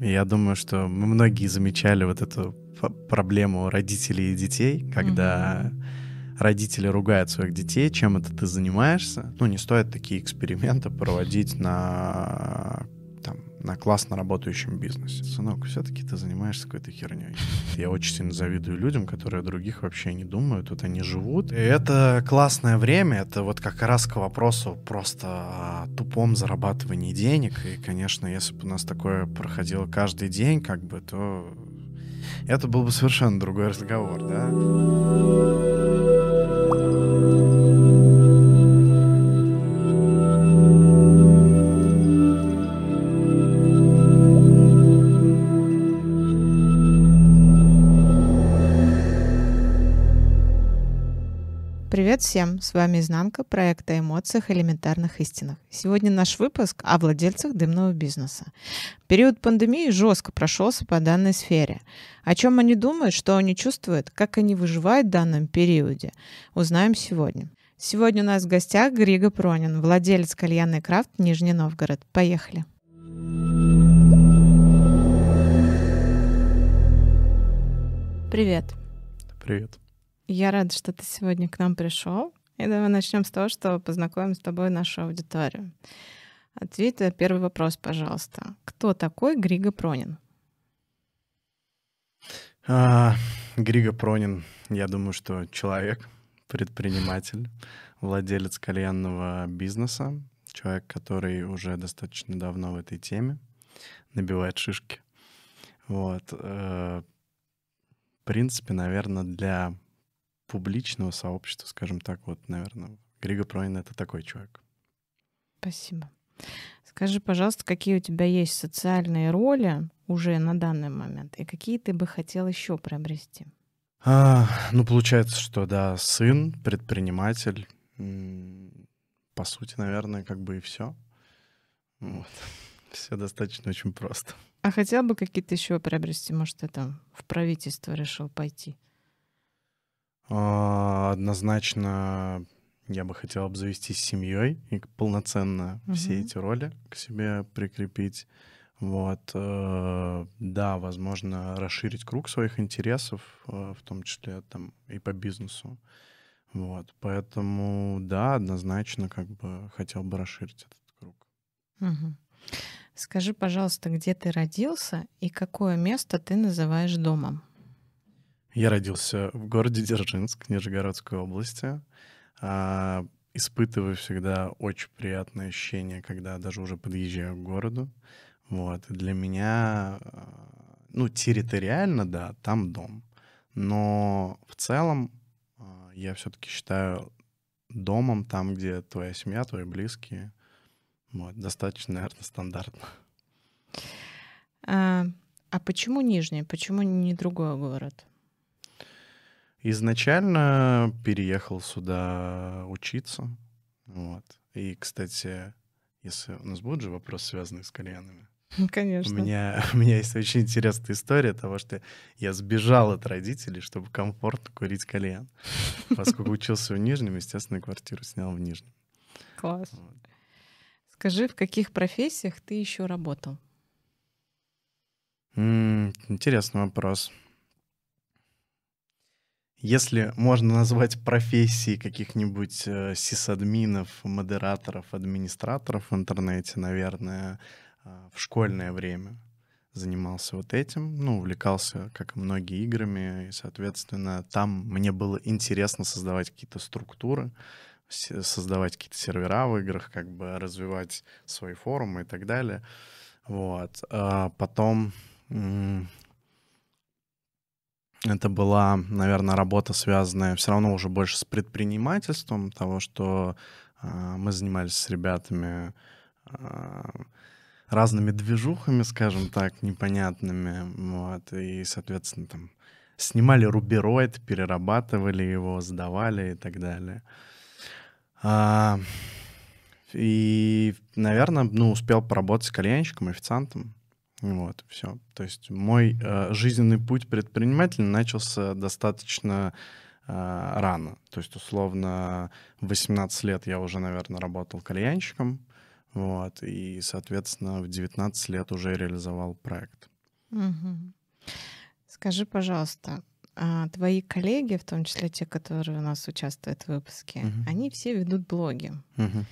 Я думаю, что мы многие замечали вот эту проблему родителей и детей, когда mm-hmm. родители ругают своих детей, чем это ты занимаешься. Ну, не стоит такие эксперименты проводить на на классно работающем бизнесе. Сынок, все-таки ты занимаешься какой-то херней. Я очень сильно завидую людям, которые о других вообще не думают, вот они живут. И это классное время, это вот как раз к вопросу просто о тупом зарабатывании денег. И, конечно, если бы у нас такое проходило каждый день, как бы, то это был бы совершенно другой разговор, да? Привет всем! С вами Изнанка, проект о эмоциях элементарных истинах. Сегодня наш выпуск о владельцах дымного бизнеса. Период пандемии жестко прошелся по данной сфере. О чем они думают, что они чувствуют, как они выживают в данном периоде, узнаем сегодня. Сегодня у нас в гостях Григо Пронин, владелец кальянной Крафт Нижний Новгород. Поехали! Привет! Привет! Я рада, что ты сегодня к нам пришел. И давай начнем с того, что познакомим с тобой нашу аудиторию. Ответь на первый вопрос, пожалуйста. Кто такой Григо Пронин? А, Григо Пронин, я думаю, что человек, предприниматель, владелец кальянного бизнеса, человек, который уже достаточно давно в этой теме, набивает шишки. Вот. Э, в принципе, наверное, для публичного сообщества, скажем так, вот, наверное, Григо Пронин — это такой человек. Спасибо. Скажи, пожалуйста, какие у тебя есть социальные роли уже на данный момент, и какие ты бы хотел еще приобрести? А, ну, получается, что да, сын, предприниматель, по сути, наверное, как бы и все. Вот. Все достаточно очень просто. А хотел бы какие-то еще приобрести? Может, это в правительство решил пойти? А, однозначно я бы хотел обзавестись семьей и полноценно угу. все эти роли к себе прикрепить. Вот, э, да, возможно, расширить круг своих интересов, э, в том числе там и по бизнесу. Вот, поэтому, да, однозначно, как бы хотел бы расширить этот круг. Угу. Скажи, пожалуйста, где ты родился и какое место ты называешь домом? Я родился в городе Дзержинск, Нижегородской области. А, испытываю всегда очень приятное ощущение, когда даже уже подъезжаю к городу. Вот. И для меня, а, ну, территориально, да, там дом. Но в целом а, я все-таки считаю домом там, где твоя семья, твои близкие. Вот. Достаточно, наверное, стандартно. А, а почему Нижний? Почему не другой город? Изначально переехал сюда учиться. Вот. И, кстати, если у нас будут же вопросы, связанные с кальянами. Конечно. У меня, у меня есть очень интересная история того, что я сбежал от родителей, чтобы комфортно курить кальян. Поскольку учился в Нижнем, естественно, квартиру снял в Нижнем. Класс. Вот. Скажи, в каких профессиях ты еще работал? М-м, интересный вопрос. Если можно назвать профессии каких-нибудь э, сисадминов, модераторов, администраторов в интернете, наверное, э, в школьное время занимался вот этим, ну, увлекался, как и многие, играми, и, соответственно, там мне было интересно создавать какие-то структуры, создавать какие-то сервера в играх, как бы развивать свои форумы и так далее. Вот. А потом это была, наверное, работа, связанная все равно уже больше с предпринимательством, того, что э, мы занимались с ребятами э, разными движухами, скажем так, непонятными, вот, и, соответственно, там снимали рубероид, перерабатывали его, сдавали и так далее. А, и, наверное, ну, успел поработать с кальянщиком, официантом, вот, все. То есть мой э, жизненный путь предпринимателя начался достаточно э, рано. То есть, условно, в 18 лет я уже, наверное, работал кальянщиком. Вот, и, соответственно, в 19 лет уже реализовал проект. Угу. Скажи, пожалуйста, а твои коллеги, в том числе те, которые у нас участвуют в выпуске, угу. они все ведут блоги. Угу.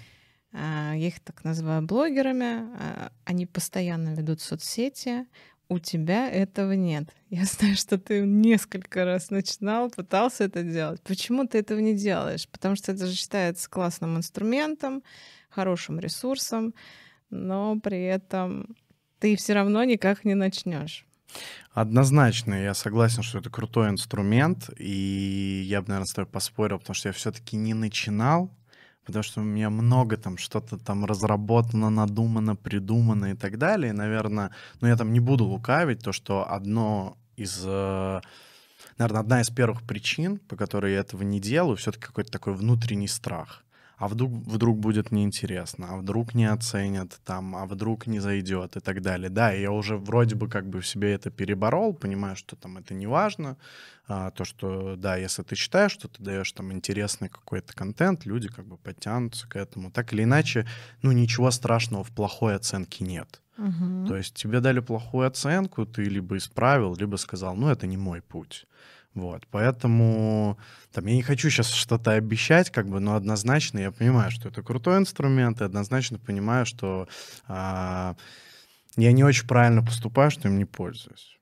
Я их так называю блогерами. А, они постоянно ведут соцсети. У тебя этого нет. Я знаю, что ты несколько раз начинал, пытался это делать. Почему ты этого не делаешь? Потому что это же считается классным инструментом, хорошим ресурсом, но при этом ты все равно никак не начнешь. Однозначно, я согласен, что это крутой инструмент, и я бы, наверное, с тобой поспорил, потому что я все-таки не начинал, потому что у меня много там что-то там разработано, надумано, придумано и так далее. И, наверное, ну я там не буду лукавить, то, что одно из э, наверное, одна из первых причин, по которой я этого не делаю, все-таки какой-то такой внутренний страх а вдруг, вдруг будет неинтересно, а вдруг не оценят там, а вдруг не зайдет и так далее. Да, я уже вроде бы как бы в себе это переборол, понимаю, что там это не важно, а, то, что, да, если ты считаешь, что ты даешь там интересный какой-то контент, люди как бы подтянутся к этому. Так или иначе, ну, ничего страшного в плохой оценке нет. Угу. То есть тебе дали плохую оценку, ты либо исправил, либо сказал, ну, это не мой путь. Вот, поэтому там, я не хочу сейчас что-то обещать, как бы, но однозначно я понимаю, что это крутой инструмент, и однозначно понимаю, что а, я не очень правильно поступаю, что им не пользуюсь.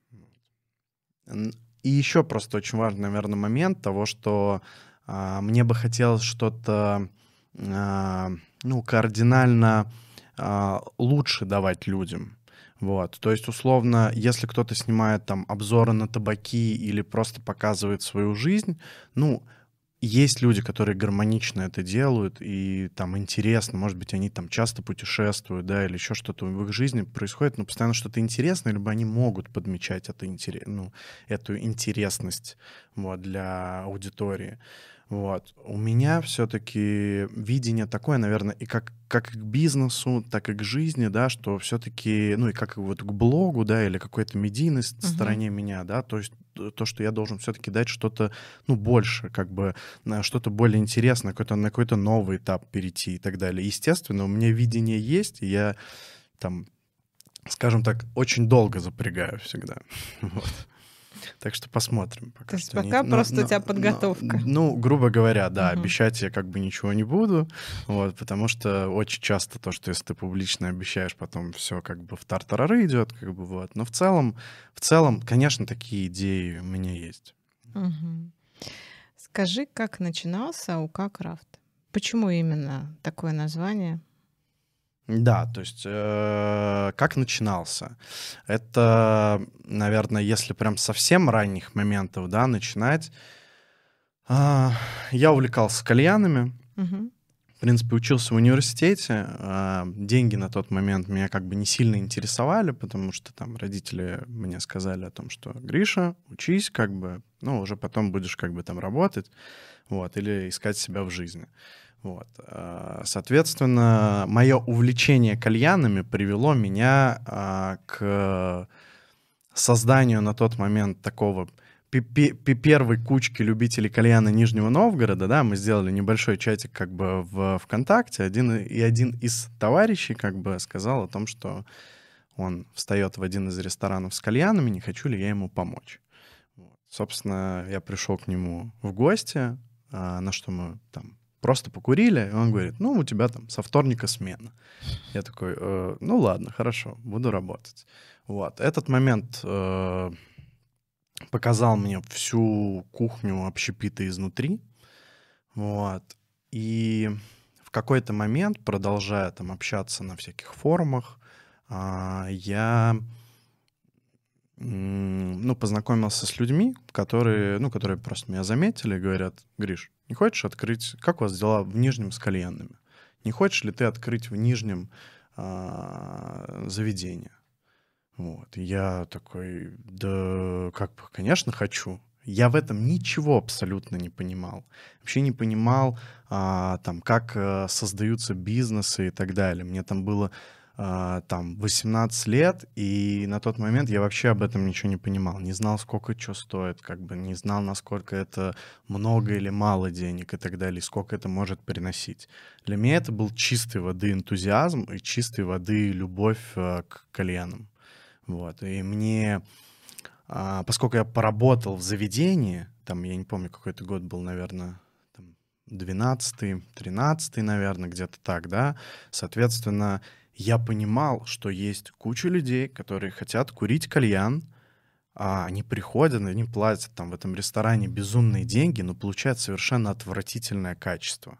И еще просто очень важный, наверное, момент того, что а, мне бы хотелось что-то а, ну, кардинально а, лучше давать людям. Вот, то есть, условно, если кто-то снимает там обзоры на табаки или просто показывает свою жизнь, ну, есть люди, которые гармонично это делают, и там интересно, может быть, они там часто путешествуют, да, или еще что-то в их жизни происходит, но постоянно что-то интересное, либо они могут подмечать это, ну, эту интересность вот, для аудитории. Вот. У меня все-таки видение такое, наверное, и как, как к бизнесу, так и к жизни, да, что все-таки, ну и как вот к блогу, да, или какой-то медийность uh-huh. стороне меня, да, то есть то, что я должен все-таки дать что-то, ну, больше, как бы, что-то более интересное, какой-то, на какой-то новый этап перейти и так далее. Естественно, у меня видение есть, и я там, скажем так, очень долго запрягаю всегда. Вот. Так что посмотрим. Пока То есть пока не... просто но, у тебя подготовка. Но, ну, грубо говоря, да, угу. обещать я как бы ничего не буду, вот, потому что очень часто то, что если ты публично обещаешь, потом все как бы в тартарары идет, как бы вот. Но в целом, в целом, конечно, такие идеи у меня есть. Угу. Скажи, как начинался УК Крафт? Почему именно такое название? Да, то есть э, как начинался? Это, наверное, если прям совсем ранних моментов, да, начинать. Э, я увлекался кальянами. Угу. В принципе, учился в университете. Э, деньги на тот момент меня как бы не сильно интересовали, потому что там родители мне сказали о том, что Гриша, учись, как бы, ну, уже потом будешь как бы там работать, вот, или искать себя в жизни. Вот. А, соответственно, мое увлечение кальянами привело меня а, к созданию на тот момент такого первой кучки любителей кальяна Нижнего Новгорода, да, мы сделали небольшой чатик как бы в ВКонтакте, один, и один из товарищей как бы сказал о том, что он встает в один из ресторанов с кальянами, не хочу ли я ему помочь. Вот. Собственно, я пришел к нему в гости, а, на что мы там просто покурили, и он говорит, ну, у тебя там со вторника смена. Я такой, э, ну, ладно, хорошо, буду работать. Вот. Этот момент э, показал мне всю кухню общепита изнутри. Вот. И в какой-то момент, продолжая там общаться на всяких форумах, э, я ну, познакомился с людьми, которые, ну, которые просто меня заметили говорят, Гриш, не хочешь открыть... Как у вас дела в Нижнем с кальянными? Не хочешь ли ты открыть в Нижнем а, заведение? Вот. я такой, да, как бы, конечно, хочу. Я в этом ничего абсолютно не понимал. Вообще не понимал, а, там, как а, создаются бизнесы и так далее. Мне там было э, там 18 лет, и на тот момент я вообще об этом ничего не понимал, не знал, сколько что стоит, как бы не знал, насколько это много или мало денег и так далее, и сколько это может приносить. Для меня это был чистой воды энтузиазм и чистой воды любовь э, к кальянам. Вот, и мне, э, поскольку я поработал в заведении, там, я не помню, какой это год был, наверное, 12 13 наверное, где-то так, да, соответственно, я понимал, что есть куча людей, которые хотят курить кальян, а они приходят, они платят там в этом ресторане безумные деньги, но получают совершенно отвратительное качество.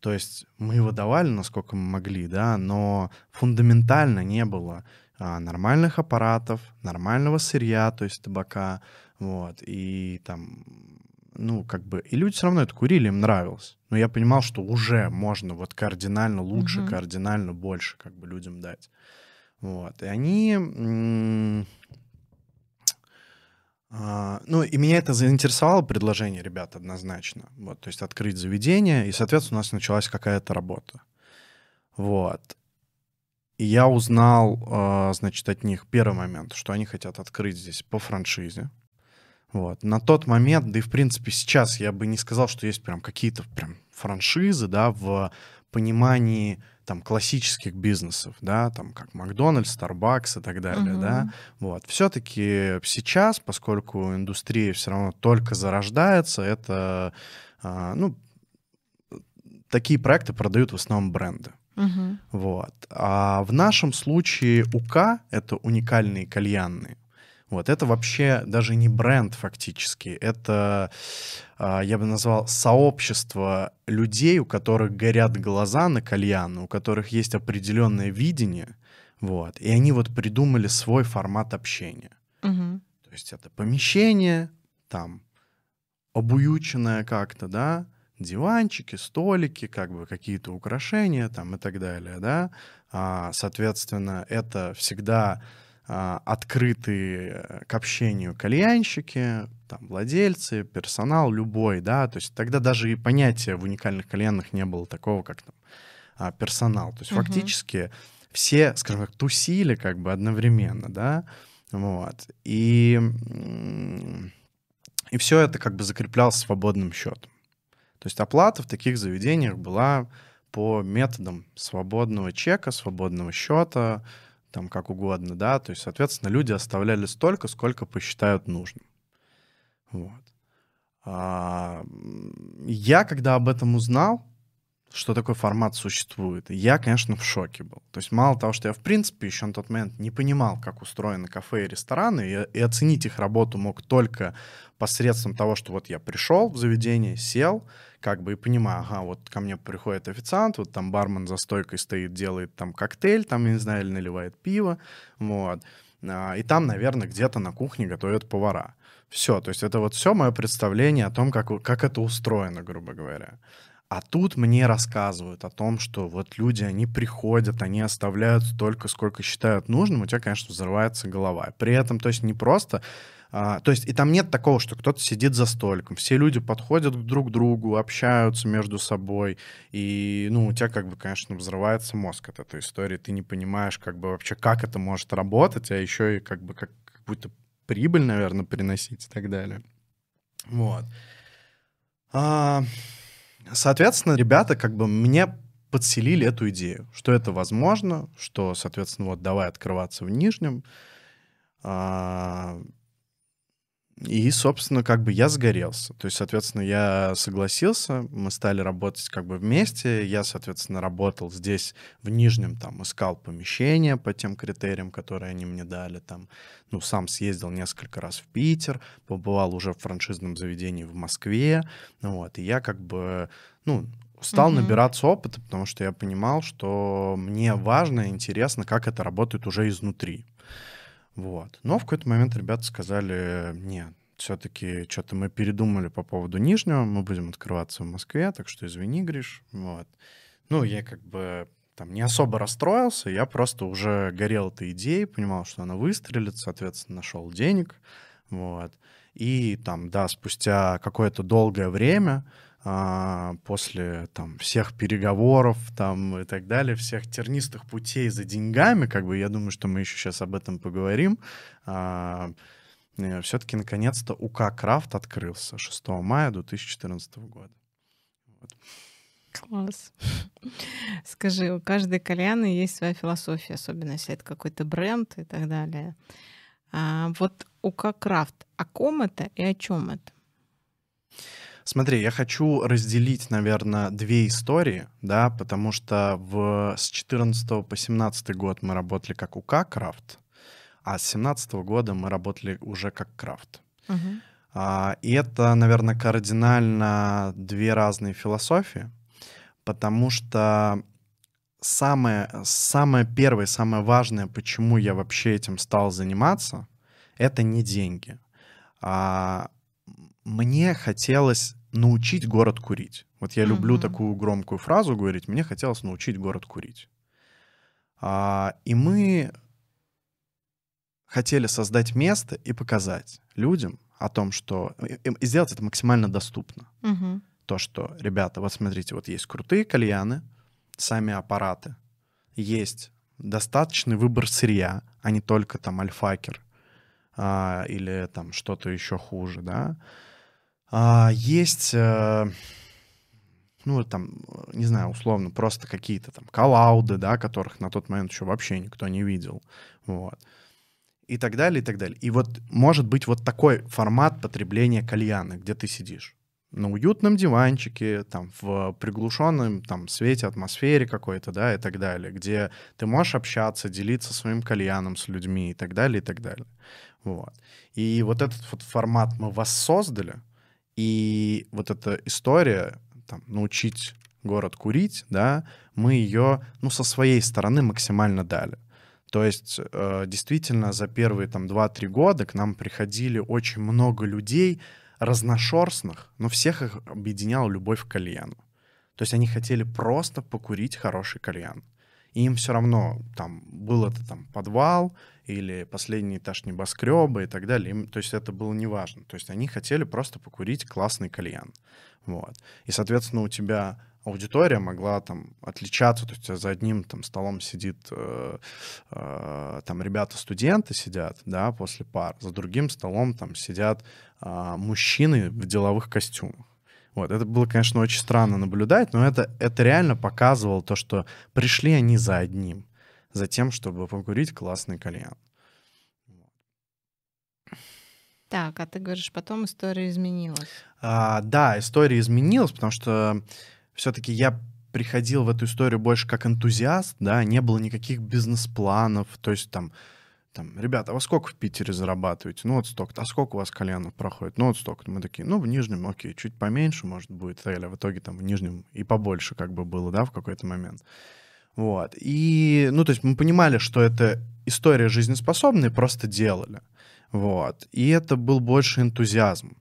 То есть мы его давали, насколько мы могли, да, но фундаментально не было а, нормальных аппаратов, нормального сырья, то есть табака, вот, и там ну, как бы, и люди все равно это курили, им нравилось. Но я понимал, что уже можно вот кардинально лучше, mm-hmm. кардинально больше как бы людям дать. Вот. И они... А, ну, и меня это заинтересовало предложение ребят однозначно. Вот, то есть открыть заведение, и, соответственно, у нас началась какая-то работа. Вот. И я узнал, а, значит, от них первый момент, что они хотят открыть здесь по франшизе. Вот. На тот момент, да и в принципе сейчас я бы не сказал, что есть прям какие-то прям франшизы, да, в понимании там классических бизнесов, да, там как Макдональдс, Starbucks и так далее, uh-huh. да, вот. Все-таки сейчас, поскольку индустрия все равно только зарождается, это, а, ну, такие проекты продают в основном бренды. Uh-huh. Вот. А в нашем случае УК — это уникальные кальянные. Вот это вообще даже не бренд фактически, это а, я бы назвал сообщество людей, у которых горят глаза на кальян, у которых есть определенное видение, вот, и они вот придумали свой формат общения. Угу. То есть это помещение, там обуюченное как-то, да, диванчики, столики, как бы какие-то украшения там и так далее, да. А, соответственно, это всегда открытые э, к общению кальянщики, там, владельцы, персонал любой, да, то есть тогда даже и понятия в уникальных кальянных не было такого, как там а, персонал. То есть угу. фактически все, скажем так, тусили как бы одновременно, да, вот. И, и все это как бы закреплялось свободным счетом. То есть оплата в таких заведениях была по методам свободного чека, свободного счета, там как угодно, да, то есть, соответственно, люди оставляли столько, сколько посчитают нужным. Вот. А, я, когда об этом узнал, что такой формат существует, я, конечно, в шоке был. То есть мало того, что я, в принципе, еще на тот момент не понимал, как устроены кафе и рестораны, и, и оценить их работу мог только посредством того, что вот я пришел в заведение, сел, как бы и понимаю, ага, вот ко мне приходит официант, вот там бармен за стойкой стоит, делает там коктейль, там, я не знаю, или наливает пиво, вот. А, и там, наверное, где-то на кухне готовят повара. Все, то есть это вот все мое представление о том, как, как это устроено, грубо говоря. А тут мне рассказывают о том, что вот люди, они приходят, они оставляют столько, сколько считают нужным, у тебя, конечно, взрывается голова. При этом, то есть не просто а, то есть и там нет такого, что кто-то сидит за столиком. Все люди подходят друг к другу, общаются между собой. И, ну, у тебя как бы, конечно, взрывается мозг от этой истории. Ты не понимаешь как бы вообще, как это может работать, а еще и как бы как какую-то прибыль, наверное, приносить и так далее. Вот. А, соответственно, ребята как бы мне подселили эту идею, что это возможно, что, соответственно, вот давай открываться в Нижнем. А, и, собственно, как бы я сгорелся. То есть, соответственно, я согласился, мы стали работать как бы вместе. Я, соответственно, работал здесь, в Нижнем, там, искал помещение по тем критериям, которые они мне дали. Там, ну, сам съездил несколько раз в Питер, побывал уже в франшизном заведении в Москве. Вот, и я как бы, ну, стал mm-hmm. набираться опыта, потому что я понимал, что мне важно и интересно, как это работает уже изнутри. Вот. Но в какой-то момент ребята сказали, нет, все-таки что-то мы передумали по поводу Нижнего, мы будем открываться в Москве, так что извини, Гриш. Вот. Ну, я как бы там не особо расстроился, я просто уже горел этой идеей, понимал, что она выстрелит, соответственно, нашел денег, вот. И там, да, спустя какое-то долгое время а, после там всех переговоров там и так далее, всех тернистых путей за деньгами, как бы я думаю, что мы еще сейчас об этом поговорим, а, все-таки наконец-то УК Крафт открылся 6 мая 2014 года. Вот. Класс. Скажи, у каждой кальяны есть своя философия, особенно если это какой-то бренд и так далее. А вот УК Крафт, о ком это и о чем это? Смотри, я хочу разделить, наверное, две истории, да, потому что в, с 14 по 17 год мы работали как УК Крафт, а с 17 года мы работали уже как Крафт. Угу. А, и это, наверное, кардинально две разные философии, потому что самое, самое первое, самое важное, почему я вообще этим стал заниматься, это не деньги. А, мне хотелось научить город курить. Вот я mm-hmm. люблю такую громкую фразу говорить. Мне хотелось научить город курить. А, и мы хотели создать место и показать людям о том, что и, и сделать это максимально доступно. Mm-hmm. То, что, ребята, вот смотрите, вот есть крутые кальяны, сами аппараты, есть достаточный выбор сырья, а не только там альфакер а, или там что-то еще хуже, да. А, есть, э, ну, там, не знаю, условно, просто какие-то там коллауды, да, которых на тот момент еще вообще никто не видел, вот. И так далее, и так далее. И вот может быть вот такой формат потребления кальяна, где ты сидишь на уютном диванчике, там, в приглушенном там, свете, атмосфере какой-то, да, и так далее, где ты можешь общаться, делиться своим кальяном с людьми и так далее, и так далее. Вот. И вот этот вот формат мы воссоздали, и вот эта история, там, научить город курить, да, мы ее, ну, со своей стороны максимально дали. То есть э, действительно за первые там 2-3 года к нам приходили очень много людей разношерстных, но всех их объединяла любовь к кальяну. То есть они хотели просто покурить хороший кальян. И им все равно там был это там подвал, или последний этаж небоскреба и так далее. Им, то есть это было неважно. То есть они хотели просто покурить классный кальян. Вот. И, соответственно, у тебя аудитория могла там отличаться, то есть за одним там столом сидит э, э, там ребята-студенты сидят, да, после пар, за другим столом там сидят э, мужчины в деловых костюмах. Вот, это было, конечно, очень странно наблюдать, но это, это реально показывало то, что пришли они за одним за тем, чтобы покурить классный кальян. Так, а ты говоришь, потом история изменилась. А, да, история изменилась, потому что все-таки я приходил в эту историю больше как энтузиаст, да, не было никаких бизнес-планов, то есть там, там, ребята, а вы сколько в Питере зарабатываете? Ну вот столько. А сколько у вас кальянов проходит? Ну вот столько. Мы такие, ну в Нижнем, окей, чуть поменьше, может, будет. Или в итоге там в Нижнем и побольше как бы было, да, в какой-то момент. Вот. И, ну, то есть мы понимали, что это история жизнеспособная, просто делали. Вот. И это был больше энтузиазм.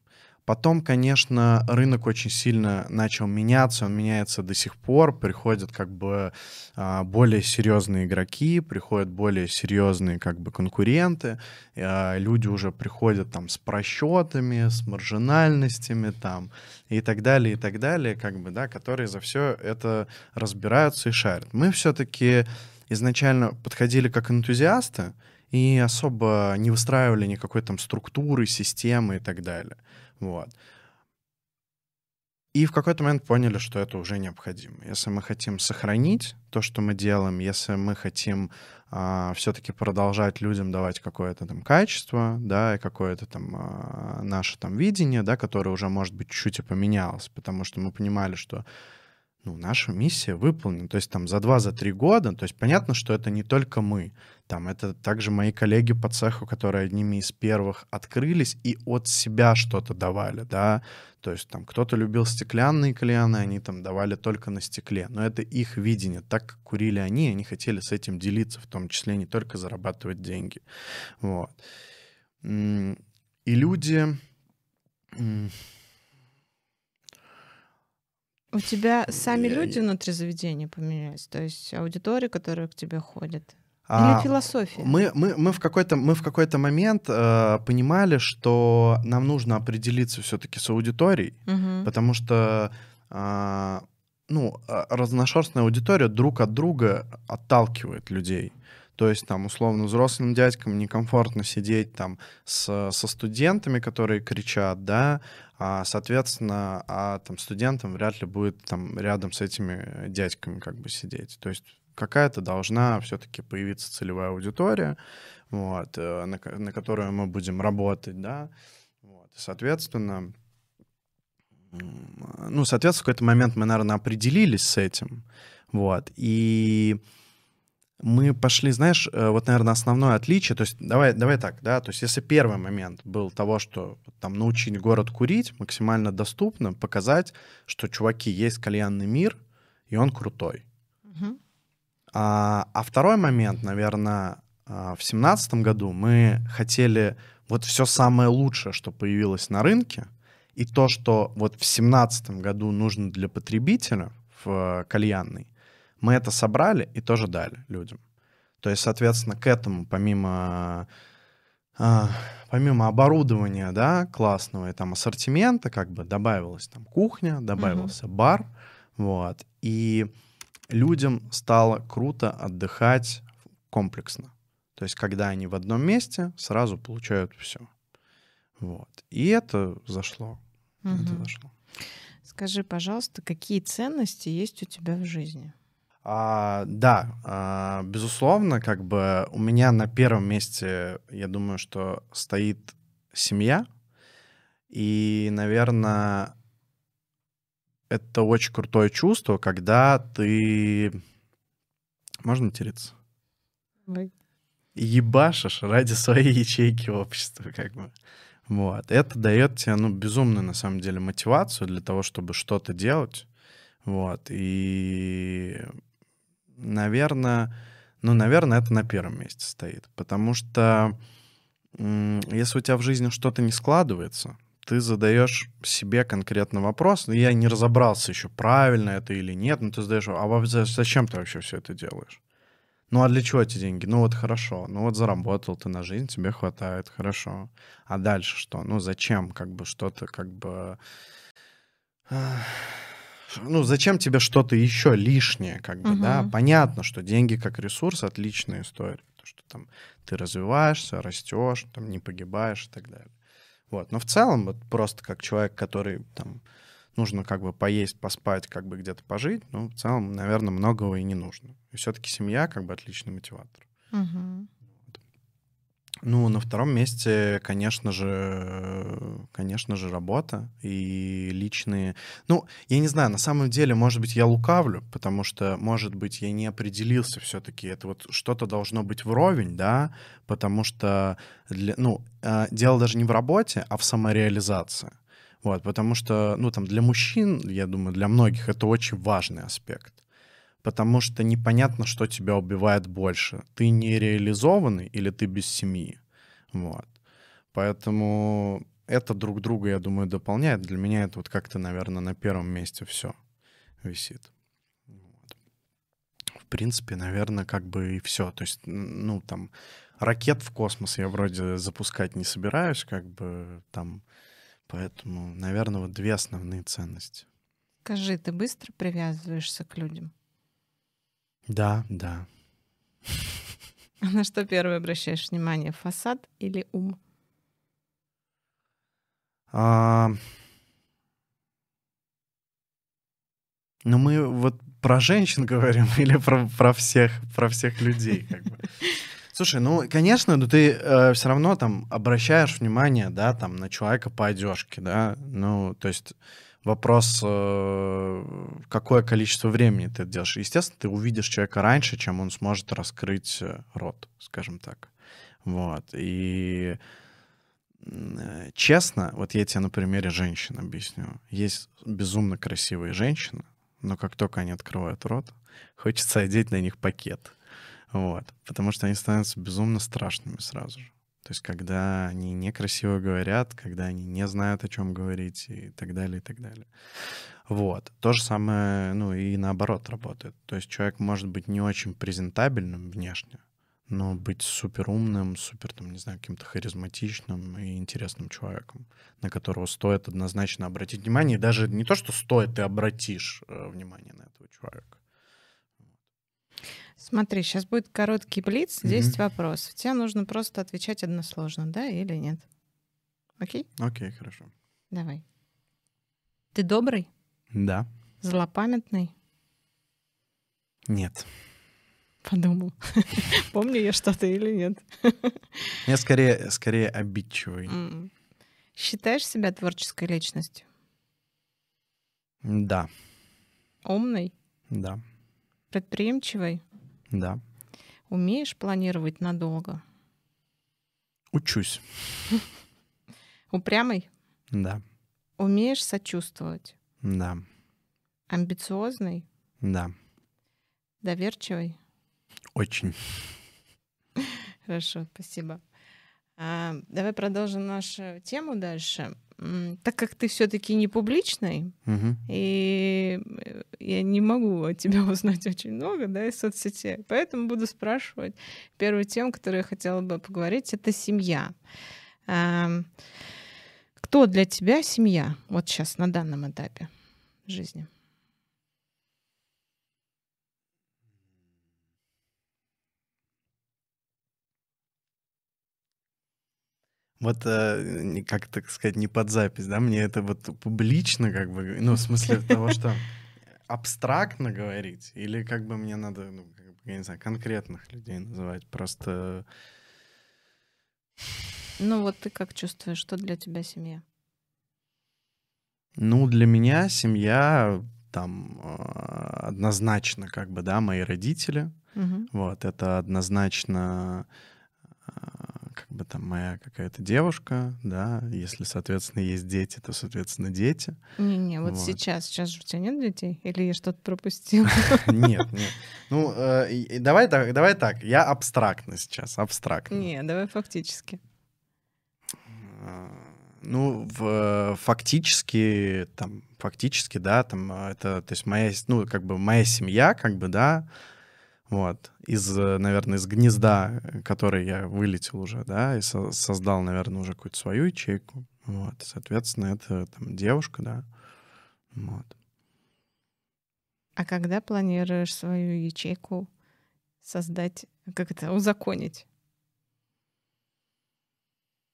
Потом, конечно, рынок очень сильно начал меняться, он меняется до сих пор, приходят как бы а, более серьезные игроки, приходят более серьезные как бы конкуренты, а, люди уже приходят там с просчетами, с маржинальностями там и так далее, и так далее, как бы, да, которые за все это разбираются и шарят. Мы все-таки изначально подходили как энтузиасты и особо не выстраивали никакой там структуры, системы и так далее. Вот. И в какой-то момент поняли, что это уже необходимо. Если мы хотим сохранить то, что мы делаем, если мы хотим а, все-таки продолжать людям давать какое-то там качество, да, и какое-то там а, наше там видение, да, которое уже, может быть, чуть-чуть и поменялось, потому что мы понимали, что ну, наша миссия выполнена. То есть там за два, за три года, то есть понятно, что это не только мы. Там это также мои коллеги по цеху, которые одними из первых открылись и от себя что-то давали, да. То есть там кто-то любил стеклянные кальяны, они там давали только на стекле. Но это их видение. Так как курили они, они хотели с этим делиться, в том числе не только зарабатывать деньги. Вот. И люди у тебя сами люди внутри заведения поменялись? То есть аудитория, которая к тебе ходит? Или философия? Мы, мы, мы в какой-то, мы в какой-то момент э, понимали, что нам нужно определиться все-таки с аудиторией, Мгм. потому что а, ну, а, разношерстная аудитория друг от друга отталкивает людей. То есть там, условно, взрослым дядькам некомфортно сидеть там с, со студентами, которые кричат, да, а, соответственно, а там студентам вряд ли будет там рядом с этими дядьками как бы сидеть. То есть какая-то должна все-таки появиться целевая аудитория, вот, э, на, на которую мы будем работать, да, вот, соответственно, ну, соответственно, в какой-то момент мы, наверное, определились с этим, вот, и мы пошли, знаешь, э, вот, наверное, основное отличие, то есть давай, давай так, да, то есть если первый момент был того, что там научить город курить максимально доступно, показать, что, чуваки, есть кальянный мир, и он крутой. Мгм. А, а второй момент, наверное, в семнадцатом году мы хотели вот все самое лучшее, что появилось на рынке, и то, что вот в семнадцатом году нужно для потребителя в кальянной, мы это собрали и тоже дали людям. То есть, соответственно, к этому помимо а, помимо оборудования, да, классного и там ассортимента, как бы добавилась там кухня, добавился бар, вот, и людям стало круто отдыхать комплексно. То есть, когда они в одном месте, сразу получают все. Вот. И это зашло. Это Мгм. зашло. Скажи, пожалуйста, какие ценности есть у тебя в жизни? А, да, а, безусловно, как бы у меня на первом месте, я думаю, что стоит семья. И, наверное, это очень крутое чувство, когда ты... Можно материться? ебашишь ради своей ячейки общества, как бы. Вот. Это дает тебе, ну, безумную, на самом деле, мотивацию для того, чтобы что-то делать. Вот. И, наверное, ну, наверное, это на первом месте стоит. Потому что если у тебя в жизни что-то не складывается, ты задаешь себе конкретно вопрос, ну, я не разобрался еще, правильно это или нет, но ты задаешь, а зачем ты вообще все это делаешь? Ну а для чего эти деньги? Ну вот хорошо, ну вот заработал ты на жизнь, тебе хватает, хорошо. А дальше что? Ну зачем как бы что-то как бы... Ну зачем тебе что-то еще лишнее, как бы, да? Мгм. Понятно, что деньги как ресурс отличная история. То, что там ты развиваешься, растешь, там не погибаешь и так далее. Вот. Но в целом, вот просто как человек, который там нужно как бы поесть, поспать, как бы где-то пожить, ну, в целом, наверное, многого и не нужно. И все-таки семья как бы отличный мотиватор. Мгм. Ну, на втором месте, конечно же, конечно же, работа и личные... Ну, я не знаю, на самом деле, может быть, я лукавлю, потому что, может быть, я не определился все-таки. Это вот что-то должно быть вровень, да, потому что, для, ну, э, дело даже не в работе, а в самореализации. Вот, потому что, ну, там, для мужчин, я думаю, для многих это очень важный аспект. Потому что непонятно, что тебя убивает больше. Ты нереализованный или ты без семьи. Вот. Поэтому это друг друга, я думаю, дополняет. Для меня это вот как-то, наверное, на первом месте все висит. Вот. В принципе, наверное, как бы и все. То есть, ну, там, ракет в космос я вроде запускать не собираюсь, как бы там. Поэтому, наверное, вот две основные ценности. Скажи, ты быстро привязываешься к людям? Да, да. На что первое обращаешь внимание? Фасад или ум? А, Ну, мы вот про женщин говорим или про, про всех, про всех людей, как бы. Слушай, ну, конечно, но ты все равно там обращаешь внимание, да, там, на человека по одежке, да, ну, то есть вопрос, э, какое количество времени ты делаешь. Естественно, ты увидишь человека раньше, чем он сможет раскрыть э, рот, скажем так. Вот, и э, честно, вот я тебе на примере женщин объясню. Есть безумно красивые женщины, но как только они открывают рот, хочется одеть на них пакет. Вот. Потому что они становятся безумно страшными сразу же. То есть, когда они некрасиво говорят, когда они не знают, о чем говорить, и так далее, и так далее. Вот. То же самое, ну, и наоборот работает. То есть, человек может быть не очень презентабельным внешне, но быть супер умным, супер, там, не знаю, каким-то харизматичным и интересным человеком, на которого стоит однозначно обратить внимание. И даже не то, что стоит, ты обратишь э, внимание на этого человека. Смотри, сейчас будет короткий блиц, 10 mm-hmm. вопросов. Тебе нужно просто отвечать односложно, да или нет? Окей? Окей, хорошо. Давай. Ты добрый? Да. Злопамятный? Нет. Подумал. Помню я что-то или нет? Я скорее, скорее обидчивый. Считаешь себя творческой личностью? Да. Умный? Да. Предприимчивый? Да. Умеешь планировать надолго? Учусь. Упрямый? Да. Умеешь сочувствовать? Да. Амбициозный? Да. Доверчивый? Очень. Хорошо, спасибо. А, давай продолжим нашу тему дальше. Так как ты все-таки не публичный, угу. и я не могу о тебе узнать очень много, да, из соцсетей, поэтому буду спрашивать. Первую тему, которую я хотела бы поговорить, это семья. А, кто для тебя семья вот сейчас на данном этапе жизни? Вот, э, как так сказать, не под запись, да, мне это вот публично, как бы, ну, в смысле того, что абстрактно говорить, или как бы мне надо, ну, как бы, я не знаю, конкретных людей называть, просто... Ну, вот ты как чувствуешь, что для тебя семья? Ну, для меня семья там э, однозначно, как бы, да, мои родители. Угу. Вот, это однозначно как бы там моя какая-то девушка, да, если, соответственно, есть дети, то, соответственно, дети. Не-не, вот, вот сейчас, сейчас же у тебя нет детей? Или я что-то пропустил? Нет, нет. Ну, э, давай, давай так, я абстрактно сейчас, абстрактно. Не, давай фактически. А, ну, в, фактически, там, фактически, да, там, это, то есть моя, ну, как бы моя семья, как бы, да, вот, из, э, наверное, из гнезда, который я вылетел уже, да, и со- создал, наверное, уже какую-то свою ячейку, вот, соответственно, это там девушка, да, вот. А когда планируешь свою ячейку создать, как это, узаконить?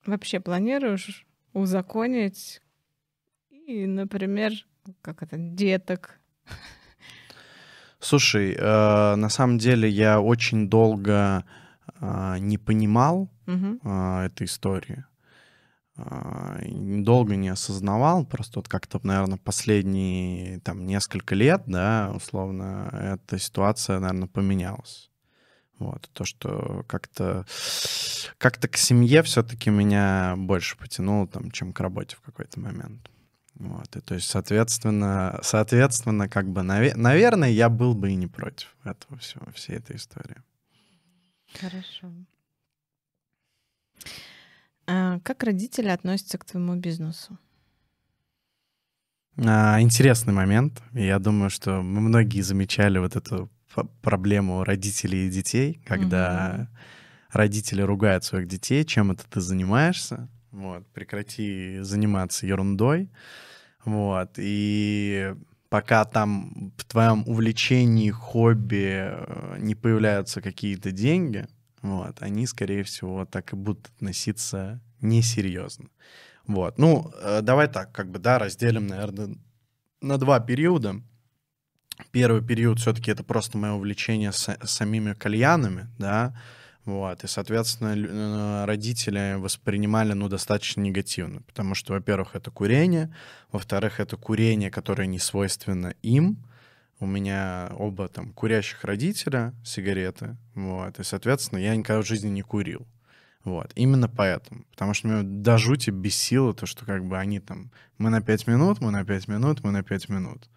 Вообще планируешь узаконить и, например, как это, деток, Слушай, э, на самом деле я очень долго э, не понимал угу. э, этой истории. Э, долго не осознавал, просто вот как-то, наверное, последние там несколько лет, да, условно, эта ситуация, наверное, поменялась. Вот, то, что как-то как-то к семье все-таки меня больше потянуло, там, чем к работе в какой-то момент. Вот, и то есть, соответственно, соответственно, как бы, наве- наверное, я был бы и не против этого всего, всей этой истории. Хорошо. А как родители относятся к твоему бизнесу? А, интересный момент. Я думаю, что мы многие замечали вот эту проблему родителей и детей, когда угу. родители ругают своих детей, чем это ты занимаешься. Вот, прекрати заниматься ерундой. Вот, и пока там в твоем увлечении, хобби э, не появляются какие-то деньги, вот, они, скорее всего, так и будут относиться несерьезно. Вот, ну, э, давай так, как бы, да, разделим, наверное, на два периода. Первый период все-таки это просто мое увлечение с, самими кальянами, да, вот, и, соответственно, э, родители воспринимали, ну, достаточно негативно, потому что, во-первых, это курение, во-вторых, это курение, которое не свойственно им, у меня оба там курящих родителя, сигареты, вот, и, соответственно, я никогда в жизни не курил. Вот, именно поэтому. Потому что мне до жути бесило то, что как бы они там, мы на пять минут, мы на пять минут, мы на пять минут.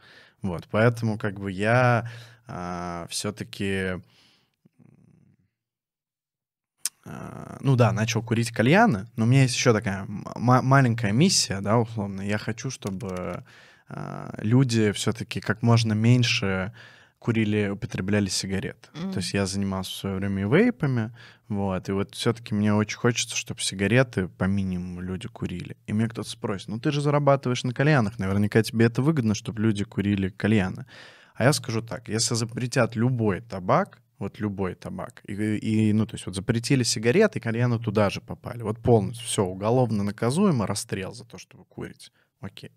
Вот, поэтому как бы я а, все-таки ну да, начал курить кальяны, но у меня есть еще такая маленькая миссия, да, условно. Я хочу, чтобы э, люди все-таки как можно меньше курили, употребляли сигареты. Mm. То есть я занимался в свое время и вейпами, вот, и вот все-таки мне очень хочется, чтобы сигареты по минимуму люди курили. И мне кто-то спросит, ну ты же зарабатываешь на кальянах, наверняка тебе это выгодно, чтобы люди курили кальяны. А я скажу так, если запретят любой табак, вот любой табак. И, и, ну, то есть вот запретили сигареты, и кальяны туда же попали. Вот полностью все уголовно наказуемо, расстрел за то, что вы курите. Окей.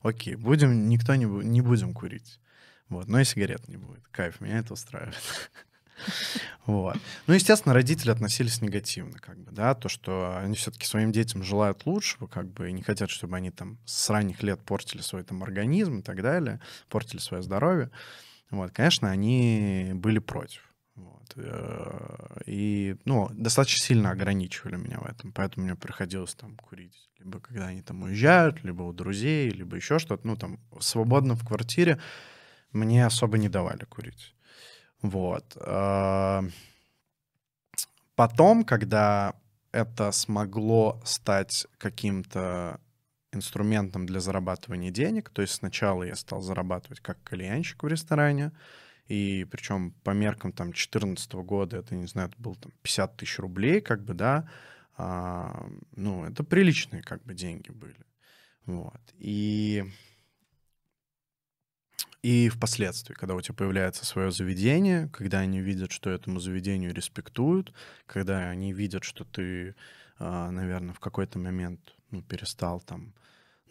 Окей, будем, никто не, не будем курить. Вот, но и сигарет не будет. Кайф, меня это устраивает. Вот. Ну, естественно, родители относились негативно, как бы, да, то, что они все-таки своим детям желают лучшего, как бы, и не хотят, чтобы они там с ранних лет портили свой там организм и так далее, портили свое здоровье. Вот, конечно, они были против. Вот. Э, и, ну, достаточно сильно ограничивали меня в этом, поэтому мне приходилось там курить. Либо когда они там уезжают, либо у друзей, либо еще что-то. Ну, там, свободно в квартире мне особо не давали курить. Вот. Э, потом, когда это смогло стать каким-то инструментом для зарабатывания денег. То есть сначала я стал зарабатывать как кальянщик в ресторане, и причем по меркам там 2014 года это, не знаю, это было там 50 тысяч рублей, как бы, да, а, ну, это приличные как бы деньги были. Вот. И, и впоследствии, когда у тебя появляется свое заведение, когда они видят, что этому заведению респектуют, когда они видят, что ты, а, наверное, в какой-то момент ну, перестал там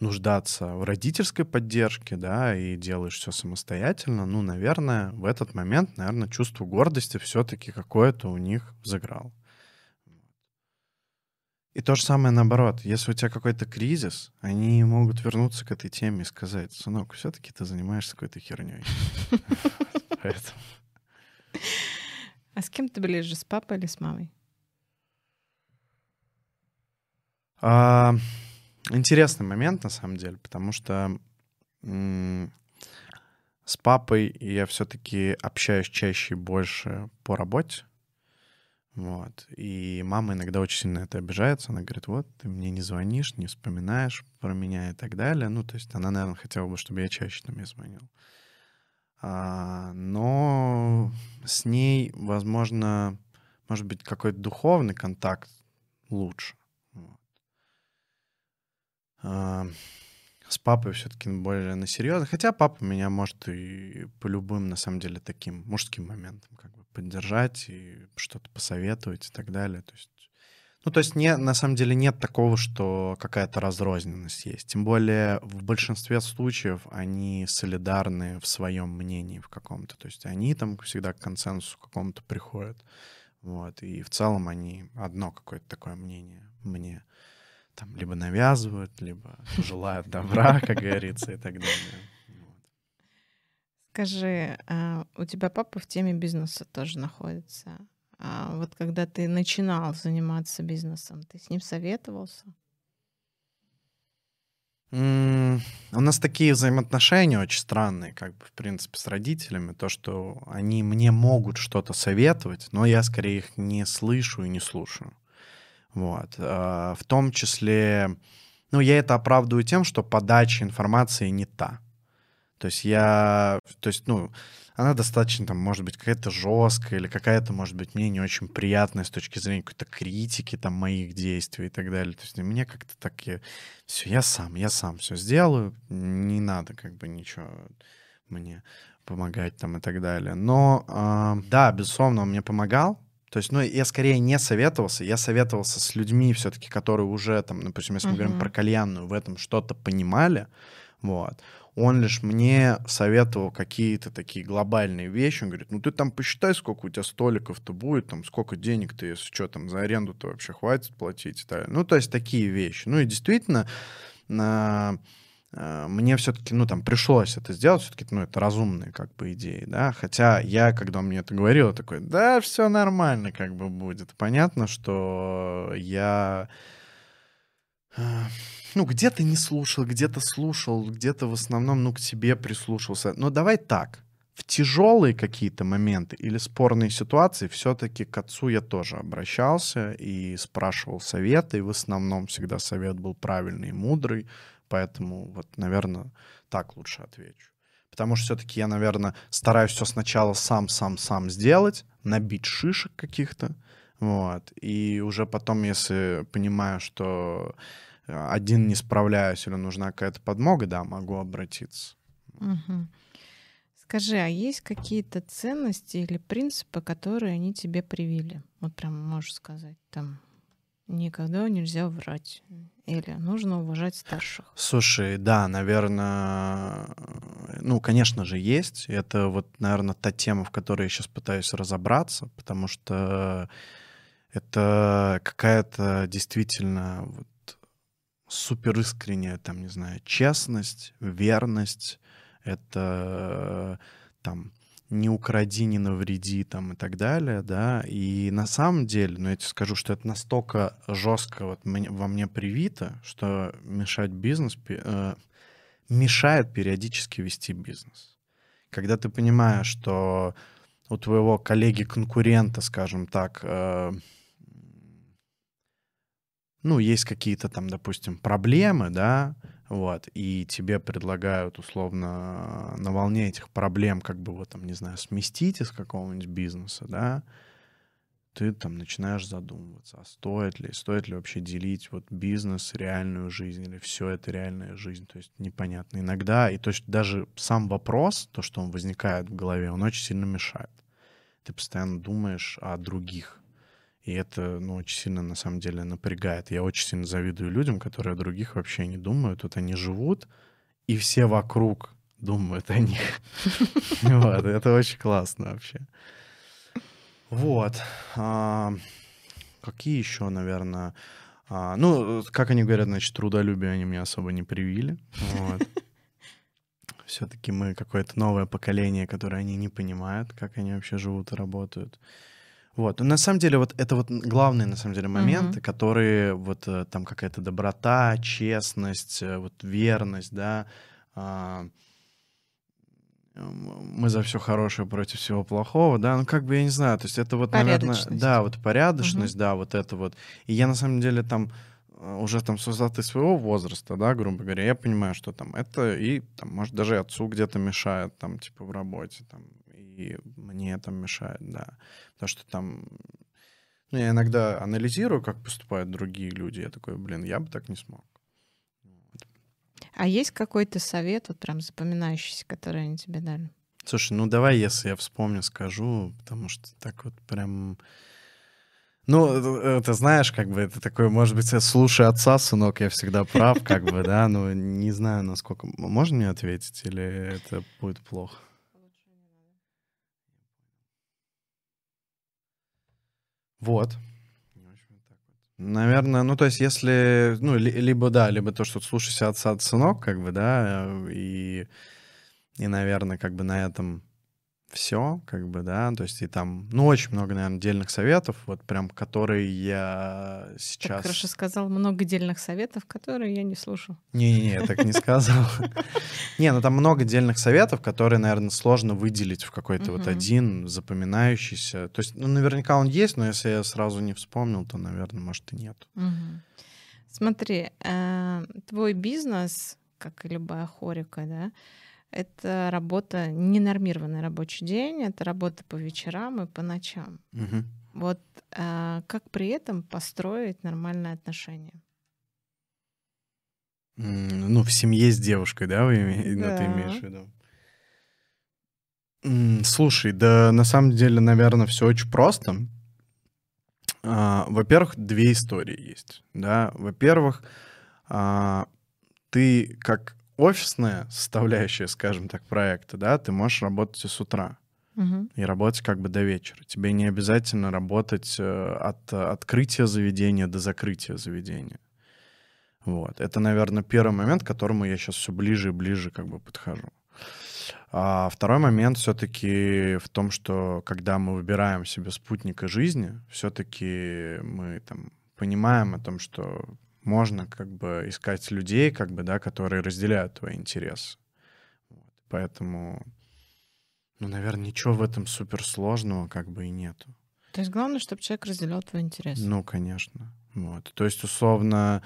нуждаться в родительской поддержке, да, и делаешь все самостоятельно, ну, наверное, в этот момент, наверное, чувство гордости все-таки какое-то у них взыграло. И то же самое наоборот. Если у тебя какой-то кризис, они могут вернуться к этой теме и сказать, сынок, все-таки ты занимаешься какой-то херней. А с кем ты ближе, с папой или с мамой? Интересный момент, на самом деле, потому что с папой я все-таки общаюсь чаще и больше по работе. Вот. И мама иногда очень сильно это обижается. Она говорит, вот, ты мне не звонишь, не вспоминаешь про меня и так далее. Ну, то есть она, наверное, хотела бы, чтобы я чаще там ей звонил. А, но с ней, возможно, может быть, какой-то духовный контакт лучше. А, с папой все-таки более на серьезно. Хотя папа меня может и по любым, на самом деле, таким мужским моментам как бы поддержать и что-то посоветовать и так далее. То есть, ну, то есть не, на самом деле нет такого, что какая-то разрозненность есть. Тем более в большинстве случаев они солидарны в своем мнении в каком-то. То есть они там всегда к консенсусу какому-то приходят. Вот. И в целом они одно какое-то такое мнение мне там либо навязывают, либо желают добра, как говорится, и так далее. Скажи, а у тебя папа в теме бизнеса тоже находится. А вот когда ты начинал заниматься бизнесом, ты с ним советовался? У нас такие взаимоотношения очень странные, как бы, в принципе, с родителями. То, что они мне могут что-то советовать, но я скорее их не слышу и не слушаю. Вот. А, в том числе, ну, я это оправдываю тем, что подача информации не та. То есть я, то есть, ну, она достаточно, там, может быть, какая-то жесткая или какая-то, может быть, мне не очень приятная с точки зрения какой-то критики, там, моих действий и так далее. То есть мне как-то так, я, все, я сам, я сам все сделаю, не надо как бы ничего мне помогать там и так далее. Но, э, да, безусловно, он мне помогал, то есть, ну, я скорее не советовался, я советовался с людьми все-таки, которые уже, там, допустим, если мы uh-huh. говорим про кальянную, в этом что-то понимали, вот. Он лишь мне советовал какие-то такие глобальные вещи. Он говорит, ну ты там посчитай, сколько у тебя столиков-то будет, там, сколько денег ты, если что, там, за аренду-то вообще хватит платить и так Ну, то есть такие вещи. Ну и действительно, мне все-таки, ну, там, пришлось это сделать, все-таки, ну, это разумные, как бы, идеи, да, хотя я, когда он мне это говорил, такой, да, все нормально, как бы, будет. Понятно, что я, э, ну, где-то не слушал, где-то слушал, где-то в основном, ну, к себе прислушался. Но давай так, в тяжелые какие-то моменты или спорные ситуации все-таки к отцу я тоже обращался и спрашивал советы, и в основном всегда совет был правильный и мудрый, Поэтому вот, наверное, так лучше отвечу. Потому что все-таки я, наверное, стараюсь все сначала сам-сам-сам сделать, набить шишек каких-то, вот. И уже потом, если понимаю, что э, один не справляюсь или нужна какая-то подмога, да, могу обратиться. Угу. Скажи, а есть какие-то ценности или принципы, которые они тебе привили? Вот прям можешь сказать, там, никогда нельзя врать. Или нужно уважать старших. Слушай, да, наверное, ну, конечно же, есть. Это вот, наверное, та тема, в которой я сейчас пытаюсь разобраться, потому что это какая-то действительно вот супер искренняя, там, не знаю, честность, верность. Это там не укради, не навреди там и так далее, да, и на самом деле, ну, я тебе скажу, что это настолько жестко вот во мне привито, что мешать бизнес, э, мешает периодически вести бизнес. Когда ты понимаешь, что у твоего коллеги-конкурента, скажем так, э, ну, есть какие-то там, допустим, проблемы, да, вот, и тебе предлагают условно на волне этих проблем как бы вот там, не знаю, сместить из какого-нибудь бизнеса, да, ты там начинаешь задумываться, а стоит ли, стоит ли вообще делить вот бизнес, реальную жизнь, или все это реальная жизнь, то есть непонятно. Иногда, и то есть даже сам вопрос, то, что он возникает в голове, он очень сильно мешает. Ты постоянно думаешь о других, и это, ну, очень сильно, на самом деле, напрягает. Я очень сильно завидую людям, которые о других вообще не думают. Вот они живут, и все вокруг думают о них. Вот, это очень классно вообще. Вот. А, какие еще, наверное... А, ну, как они говорят, значит, трудолюбие они мне особо не привили. Вот. Все-таки мы какое-то новое поколение, которое они не понимают, как они вообще живут и работают. Вот. Но на самом деле вот это вот главные на самом деле моменты, mm-hmm. которые вот э, там какая-то доброта, честность, э, вот верность, да. А, мы за все хорошее против всего плохого, да, ну как бы я не знаю, то есть это вот, наверное, да, вот порядочность, mm-hmm. да, вот это вот. И я на самом деле там э, уже там с высоты своего возраста, да, грубо говоря, я понимаю, что там это и там, может, даже отцу где-то мешает, там, типа, в работе, там, и мне там мешает, да. Потому что там... Ну, я иногда анализирую, как поступают другие люди. Я такой, блин, я бы так не смог. А есть какой-то совет, вот прям запоминающийся, который они тебе дали? Слушай, ну давай, если я вспомню, скажу, потому что так вот прям... Ну, это знаешь, как бы это такое, может быть, слушай отца, сынок, я всегда прав, как бы, да, но не знаю, насколько... Можно мне ответить или это будет плохо? Вот. Наверное, ну, то есть, если, ну, ли, либо да, либо то, что слушайся отца от сынок, как бы, да, и, и, наверное, как бы на этом все, как бы, да, то есть и там, ну, очень много, наверное, дельных советов, вот прям, которые я сейчас... Так хорошо сказал, много дельных советов, которые я не слушал. Не-не-не, я так не сказал. Не, ну там много дельных советов, которые, наверное, сложно выделить в какой-то вот один запоминающийся. То есть, ну, наверняка он есть, но если я сразу не вспомнил, то, наверное, может, и нет. Смотри, э, твой бизнес, как и любая хорика, да, это работа, ненормированный рабочий день, это работа по вечерам и по ночам. Угу. Вот а, как при этом построить нормальные отношения? Ну, в семье с девушкой, да, вы да. Ну, ты имеешь в виду? Слушай, да на самом деле, наверное, все очень просто. А, во-первых, две истории есть. Да? Во-первых, а, ты как офисная составляющая, скажем так, проекта, да, ты можешь работать и с утра. Угу. И работать как бы до вечера. Тебе не обязательно работать э, от открытия заведения до закрытия заведения. Вот. Это, наверное, первый момент, к которому я сейчас все ближе и ближе как бы подхожу. А второй момент все-таки в том, что когда мы выбираем себе спутника жизни, все-таки мы там понимаем о том, что можно как бы искать людей, как бы, да, которые разделяют твои интересы. Вот. Поэтому, ну, наверное, ничего в этом суперсложного как бы и нету. То есть главное, чтобы человек разделял твои интересы. Ну, конечно. Вот. То есть, условно,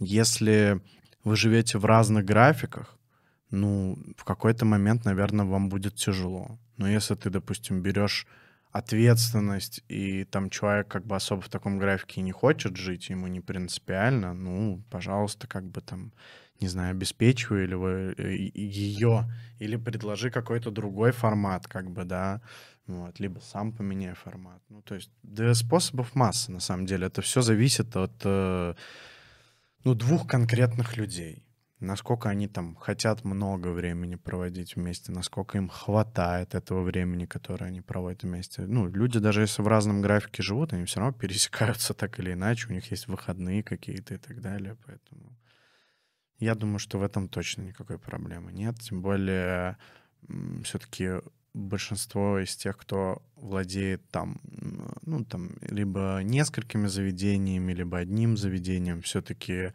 если вы живете в разных графиках, ну, в какой-то момент, наверное, вам будет тяжело. Но если ты, допустим, берешь ответственность, и там человек как бы особо в таком графике не хочет жить, ему не принципиально, ну, пожалуйста, как бы там, не знаю, обеспечивай или вы э, ее, или предложи какой-то другой формат, как бы, да, вот, либо сам поменяй формат. Ну, то есть, да, способов масса, на самом деле. Это все зависит от, э, ну, двух конкретных людей насколько они там хотят много времени проводить вместе, насколько им хватает этого времени, которое они проводят вместе. Ну, люди даже если в разном графике живут, они все равно пересекаются так или иначе, у них есть выходные какие-то и так далее, поэтому я думаю, что в этом точно никакой проблемы нет, тем более все-таки большинство из тех, кто владеет там, ну, там, либо несколькими заведениями, либо одним заведением, все-таки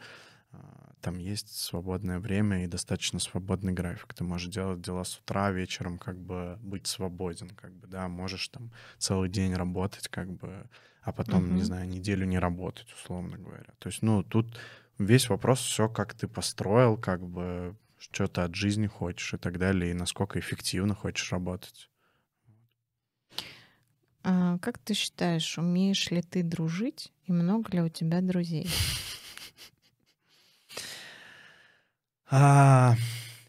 там есть свободное время и достаточно свободный график. Ты можешь делать дела с утра, вечером, как бы быть свободен, как бы, да, можешь там целый день работать, как бы, а потом, uh-huh. не знаю, неделю не работать, условно говоря. То есть, ну, тут весь вопрос все, как ты построил, как бы, что ты от жизни хочешь и так далее, и насколько эффективно хочешь работать. А, как ты считаешь, умеешь ли ты дружить и много ли у тебя друзей? А,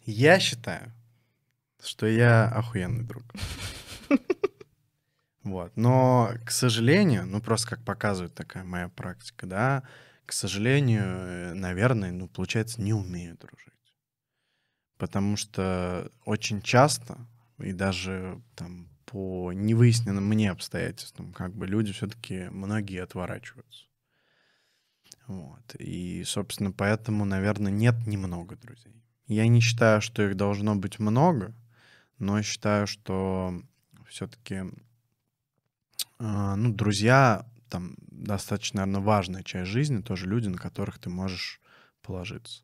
я считаю, что я охуенный друг. Вот. Но, к сожалению, ну просто как показывает такая моя практика, да, к сожалению, наверное, ну, получается, не умею дружить. Потому что очень часто, и даже там по невыясненным мне обстоятельствам, как бы люди все-таки многие отворачиваются. Вот. И, собственно, поэтому, наверное, нет немного друзей. Я не считаю, что их должно быть много, но считаю, что все-таки э, а, ну, друзья там достаточно, наверное, важная часть жизни, тоже люди, на которых ты можешь положиться,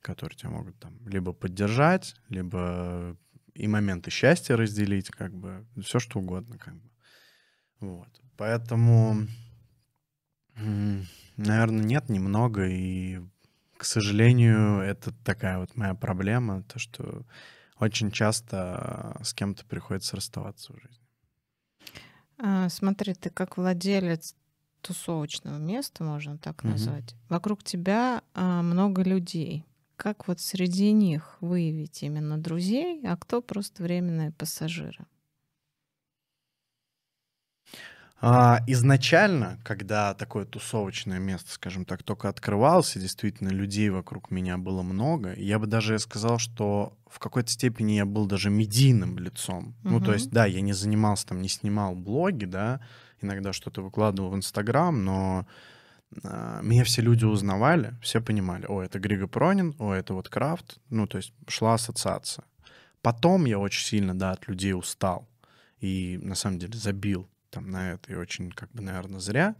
которые тебя могут там либо поддержать, либо и моменты счастья разделить, как бы, все что угодно, как бы. Вот. Поэтому Наверное, нет, немного. И, к сожалению, это такая вот моя проблема, то, что очень часто с кем-то приходится расставаться в жизни. А, смотри, ты как владелец тусовочного места, можно так назвать. Угу. Вокруг тебя а, много людей. Как вот среди них выявить именно друзей, а кто просто временные пассажиры? А, изначально, когда такое тусовочное место, скажем так, только открывалось, и действительно людей вокруг меня было много, я бы даже сказал, что в какой-то степени я был даже медийным лицом. Угу. Ну, то есть, да, я не занимался там, не снимал блоги, да, иногда что-то выкладывал в Инстаграм, но а, меня все люди узнавали, все понимали, о, это Григо Пронин, о, это вот Крафт, ну, то есть шла ассоциация. Потом я очень сильно, да, от людей устал и, на самом деле, забил там на это, и очень, как бы, наверное, зря.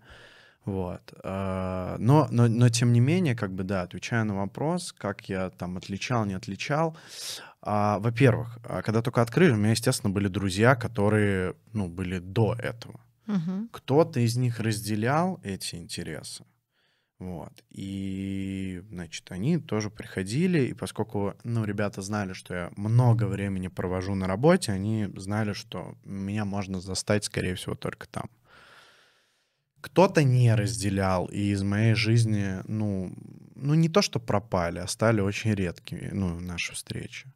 Вот. А, но, но, но, тем не менее, как бы, да, отвечая на вопрос, как я там отличал, не отличал. А, во-первых, а, когда только открыли, у меня, естественно, были друзья, которые, ну, были до этого. Угу. Кто-то из них разделял эти интересы. Вот. И, значит, они тоже приходили, и поскольку, ну, ребята знали, что я много времени провожу на работе, они знали, что меня можно застать, скорее всего, только там. Кто-то не разделял, и из моей жизни, ну, ну, не то, что пропали, а стали очень редкими, ну, наши встречи.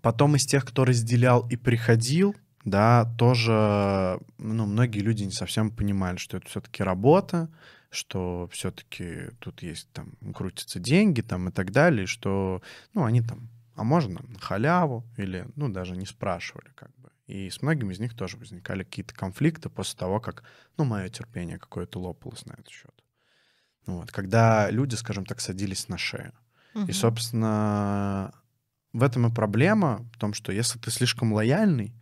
Потом из тех, кто разделял и приходил, да, тоже, ну, многие люди не совсем понимали, что это все-таки работа, что все-таки тут есть там крутятся деньги там и так далее, что ну они там, а можно на халяву или ну даже не спрашивали как бы. И с многими из них тоже возникали какие-то конфликты после того, как ну мое терпение какое-то лопалось на этот счет. Ну, вот, когда люди, скажем так, садились на шею. Угу. И, собственно, в этом и проблема, в том, что если ты слишком лояльный,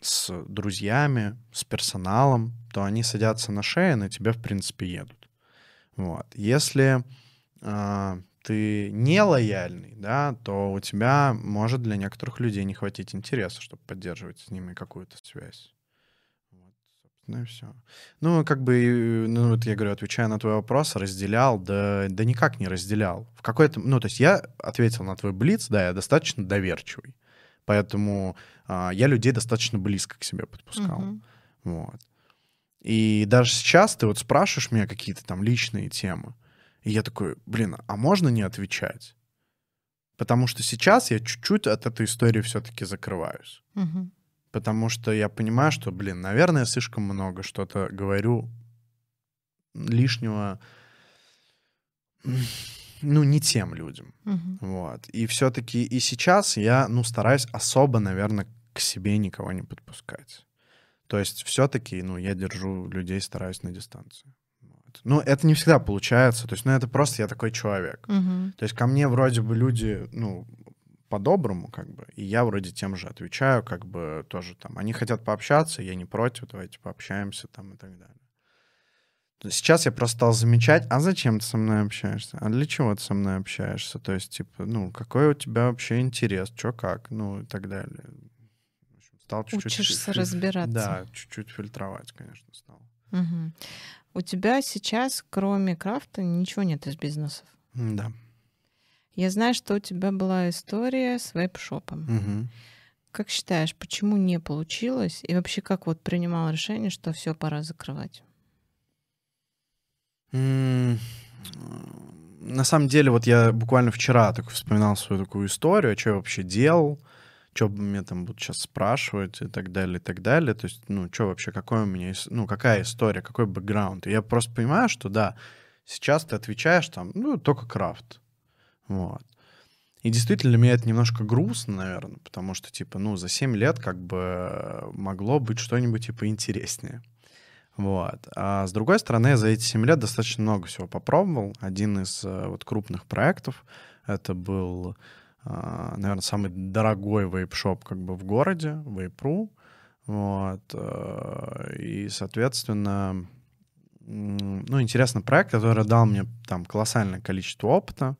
с друзьями, с персоналом, то они садятся на шею, на тебя, в принципе, едут. Вот. Если э, ты не лояльный, да, то у тебя может для некоторых людей не хватить интереса, чтобы поддерживать с ними какую-то связь. Вот, Ну и все. Ну, как бы, ну, вот я говорю, отвечая на твой вопрос, разделял, да, да никак не разделял. В какой-то, ну, то есть я ответил на твой блиц, да, я достаточно доверчивый. Поэтому а, я людей достаточно близко к себе подпускал. Угу. Вот. И даже сейчас ты вот спрашиваешь меня какие-то там личные темы, и я такой, блин, а можно не отвечать? Потому что сейчас я чуть-чуть от этой истории все-таки закрываюсь. Угу. Потому что я понимаю, что, блин, наверное, я слишком много что-то говорю лишнего, ну, не тем людям. Угу. Вот. И все-таки и сейчас я, ну, стараюсь особо, наверное, к себе никого не подпускать. То есть все-таки, ну, я держу людей, стараюсь на дистанции. Вот. Ну, это не всегда получается. То есть, ну, это просто я такой человек. Угу. То есть ко мне вроде бы люди, ну, по-доброму, как бы, и я вроде тем же отвечаю, как бы тоже там. Они хотят пообщаться, я не против, давайте пообщаемся там и так далее. Сейчас я просто стал замечать, а зачем ты со мной общаешься? А для чего ты со мной общаешься? То есть, типа, ну, какой у тебя вообще интерес? Что как? Ну, и так далее. В общем, стал чуть-чуть... Учишься фильтр... разбираться. Да, чуть-чуть фильтровать, конечно, стал. Угу. У тебя сейчас, кроме крафта, ничего нет из бизнесов? Да. Я знаю, что у тебя была история с веб-шопом. Угу. Как считаешь, почему не получилось? И вообще, как вот принимал решение, что все пора закрывать? На самом деле, вот я буквально вчера так вспоминал свою такую историю, что я вообще делал, что мне там будут сейчас спрашивать и так далее, и так далее. То есть, ну, что вообще, какой у меня, ну, какая история, какой бэкграунд. И я просто понимаю, что да, сейчас ты отвечаешь там, ну, только крафт. Вот. И действительно, для меня это немножко грустно, наверное, потому что, типа, ну, за 7 лет как бы могло быть что-нибудь, типа, интереснее. Вот. А с другой стороны, за эти 7 лет достаточно много всего попробовал. Один из э, вот крупных проектов, это был, э, наверное, самый дорогой вейп-шоп как бы в городе, Вейпру. Вот. Э, и, соответственно, ну, интересный проект, который дал мне там колоссальное количество опыта.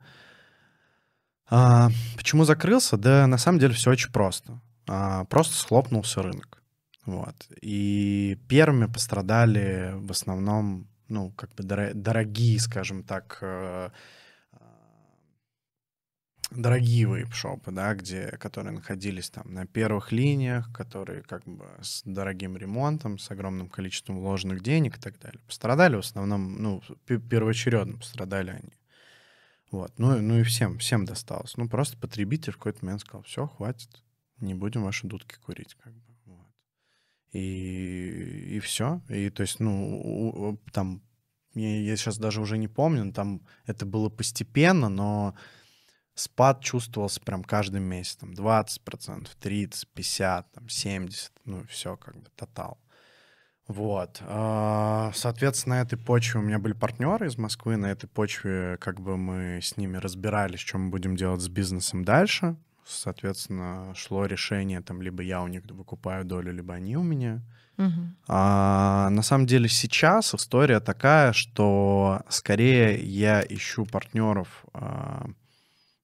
А, почему закрылся? Да, на самом деле все очень просто. А, просто схлопнулся рынок. Вот. И первыми пострадали в основном, ну, как бы дорогие, скажем так, э, дорогие вейп-шопы, да, где, которые находились там на первых линиях, которые как бы с дорогим ремонтом, с огромным количеством вложенных денег и так далее. Пострадали в основном, ну, первоочередно пострадали они. Вот. Ну, ну и всем, всем досталось. Ну, просто потребитель в какой-то момент сказал, все, хватит, не будем ваши дудки курить, как бы. И, и все. И то есть, ну, там, я, я сейчас даже уже не помню, там это было постепенно, но спад чувствовался прям каждый месяц, там 20%, 30%, 50%, там 70%, ну все как бы тотал. Вот. А, соответственно, на этой почве у меня были партнеры из Москвы, на этой почве как бы мы с ними разбирались, что мы будем делать с бизнесом дальше. Соответственно, шло решение, там, либо я у них выкупаю долю, либо они у меня. Угу. А, на самом деле сейчас история такая, что скорее я ищу партнеров, а,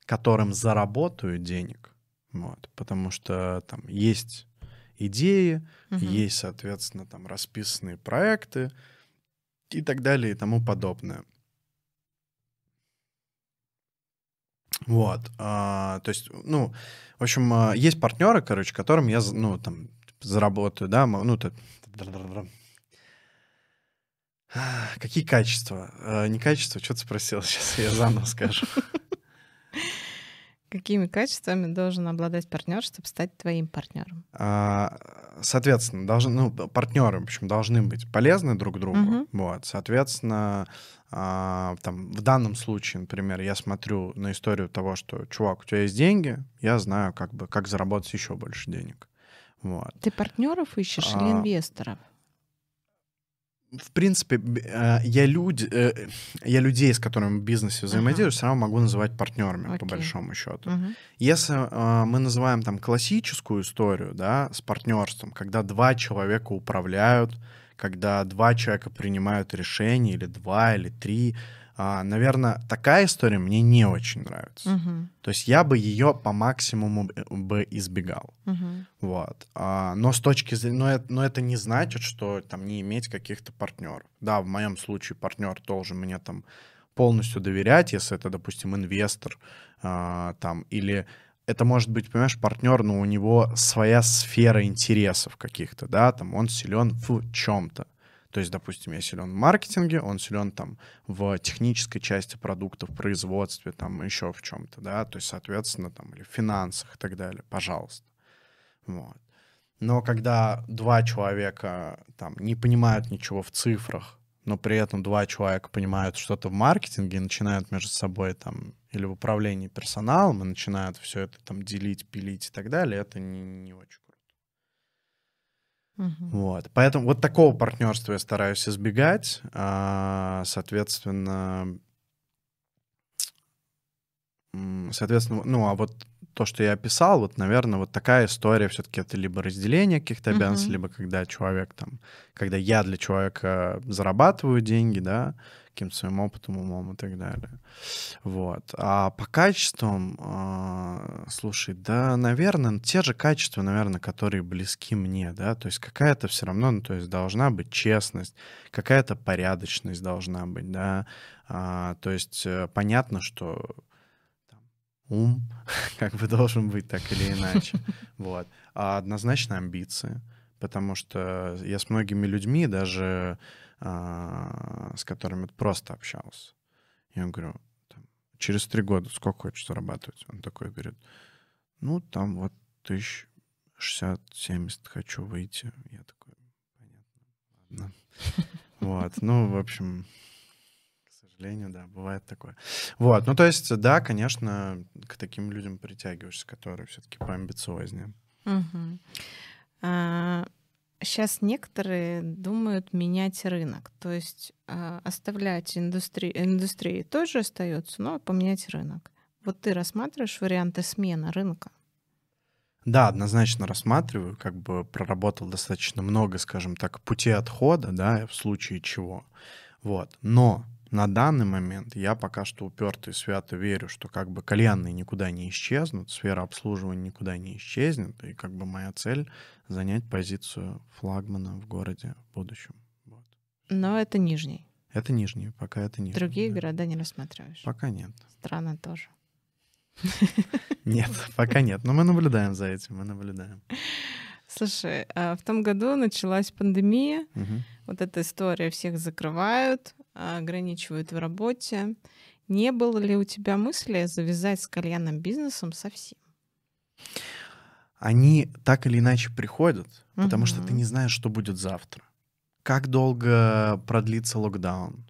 которым заработаю денег, вот, потому что там есть идеи, угу. есть, соответственно, там расписанные проекты и так далее и тому подобное. Вот, а, то есть, ну, в общем, а, есть партнеры, короче, которым я, ну, там, заработаю, да, ну, то... Какие качества? А, не качества, что ты спросил? Сейчас я заново скажу. Какими качествами должен обладать партнер, чтобы стать твоим партнером? А, соответственно, должны, ну, партнеры, в общем, должны быть полезны друг другу. Угу. Вот, соответственно, а, там, в данном случае, например, я смотрю на историю того, что, чувак, у тебя есть деньги, я знаю, как бы, как заработать еще больше денег. Вот. Ты партнеров ищешь а, или инвесторов? В принципе, э, я, люди, э, я людей, с которыми в бизнесе взаимодействую, uh-huh. все равно могу называть партнерами, okay. по большому счету. Uh-huh. Если э, мы называем там классическую историю, да, с партнерством, когда два человека управляют, когда два человека принимают решения, или два, или три, а, наверное, такая история мне не очень нравится. Мгм. То есть я бы ее по максимуму б- бы избегал. Мгм. Вот. А, но с точки зрения... Но это, но это не значит, что там не иметь каких-то партнеров. Да, в моем случае партнер должен мне там полностью доверять, если это, допустим, инвестор а, там, или это может быть, понимаешь, партнер, но у него своя сфера интересов каких-то, да, там он силен в чем-то. То есть, допустим, я силен в маркетинге, он силен там в технической части продуктов, производстве, там еще в чем-то, да, то есть, соответственно, там или в финансах и так далее, пожалуйста. Вот. Но когда два человека там не понимают ничего в цифрах, но при этом два человека понимают что-то в маркетинге и начинают между собой там или в управлении персоналом и начинают все это там делить, пилить и так далее, это не, не очень Мгм. Вот. Поэтому вот такого партнерства я стараюсь избегать. А, Соответственно, соответственно, ну, а вот то, что я описал, вот, наверное, вот такая история все-таки это либо разделение каких-то обязанностей, либо когда человек там, когда я для человека зарабатываю деньги, да, каким-то своим опытом, умом и так далее. Вот. А по качествам, а, слушай, да, наверное, те же качества, наверное, которые близки мне, да, то есть какая-то все равно, ну, то есть должна быть честность, какая-то порядочность должна быть, да, А, то есть э, понятно, что там, ум как бы должен быть так или иначе, вот, а однозначно амбиции, потому что я с многими людьми даже с которыми просто общался. Я говорю, через три года сколько хочешь зарабатывать? Он такой говорит, ну, там вот тысяч 60-70 хочу выйти. Я такой, понятно, ладно. Вот, ну, в общем, к сожалению, да, бывает такое. Вот, ну, то есть, да, конечно, к таким людям притягиваешься, которые все-таки поамбициознее. Сейчас некоторые думают менять рынок, то есть а, оставлять индустри... индустрии тоже остается, но поменять рынок. Вот ты рассматриваешь варианты смены рынка? Да, однозначно рассматриваю, как бы проработал достаточно много, скажем так, пути отхода, да, в случае чего. Вот. Но на данный момент я пока что уперто и свято верю, что как бы кальянные никуда не исчезнут, сфера обслуживания никуда не исчезнет, и как бы моя цель занять позицию флагмана в городе в будущем. Вот. Но это нижний. Это нижний, пока это нижний. Другие да. города не рассматриваешь. Пока нет. Страны тоже. Нет, пока нет. Но мы наблюдаем за этим, мы наблюдаем. Слушай, а в том году началась пандемия, Мгм. вот эта история, всех закрывают, ограничивают в работе. Не было ли у тебя мысли завязать с кальянным бизнесом совсем? Они так или иначе приходят, потому что ты не знаешь, что будет завтра. Как долго продлится локдаун?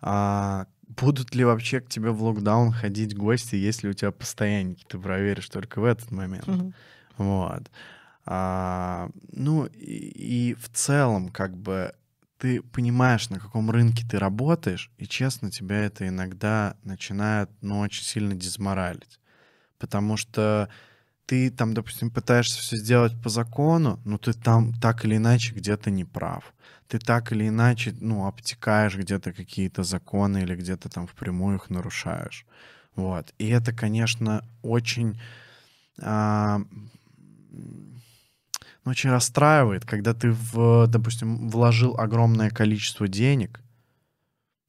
А, будут ли вообще к тебе в локдаун ходить гости, если у тебя постоянники? Ты проверишь только в этот момент. Мгм. Вот. А, ну и, и в целом, как бы ты понимаешь, на каком рынке ты работаешь, и честно, тебя это иногда начинает, ну, очень сильно дезморалить. Потому что ты там, допустим, пытаешься все сделать по закону, но ты там так или иначе где-то не прав. Ты так или иначе, ну, обтекаешь где-то какие-то законы или где-то там впрямую их нарушаешь. Вот. И это, конечно, очень а, очень расстраивает, когда ты, в, допустим, вложил огромное количество денег,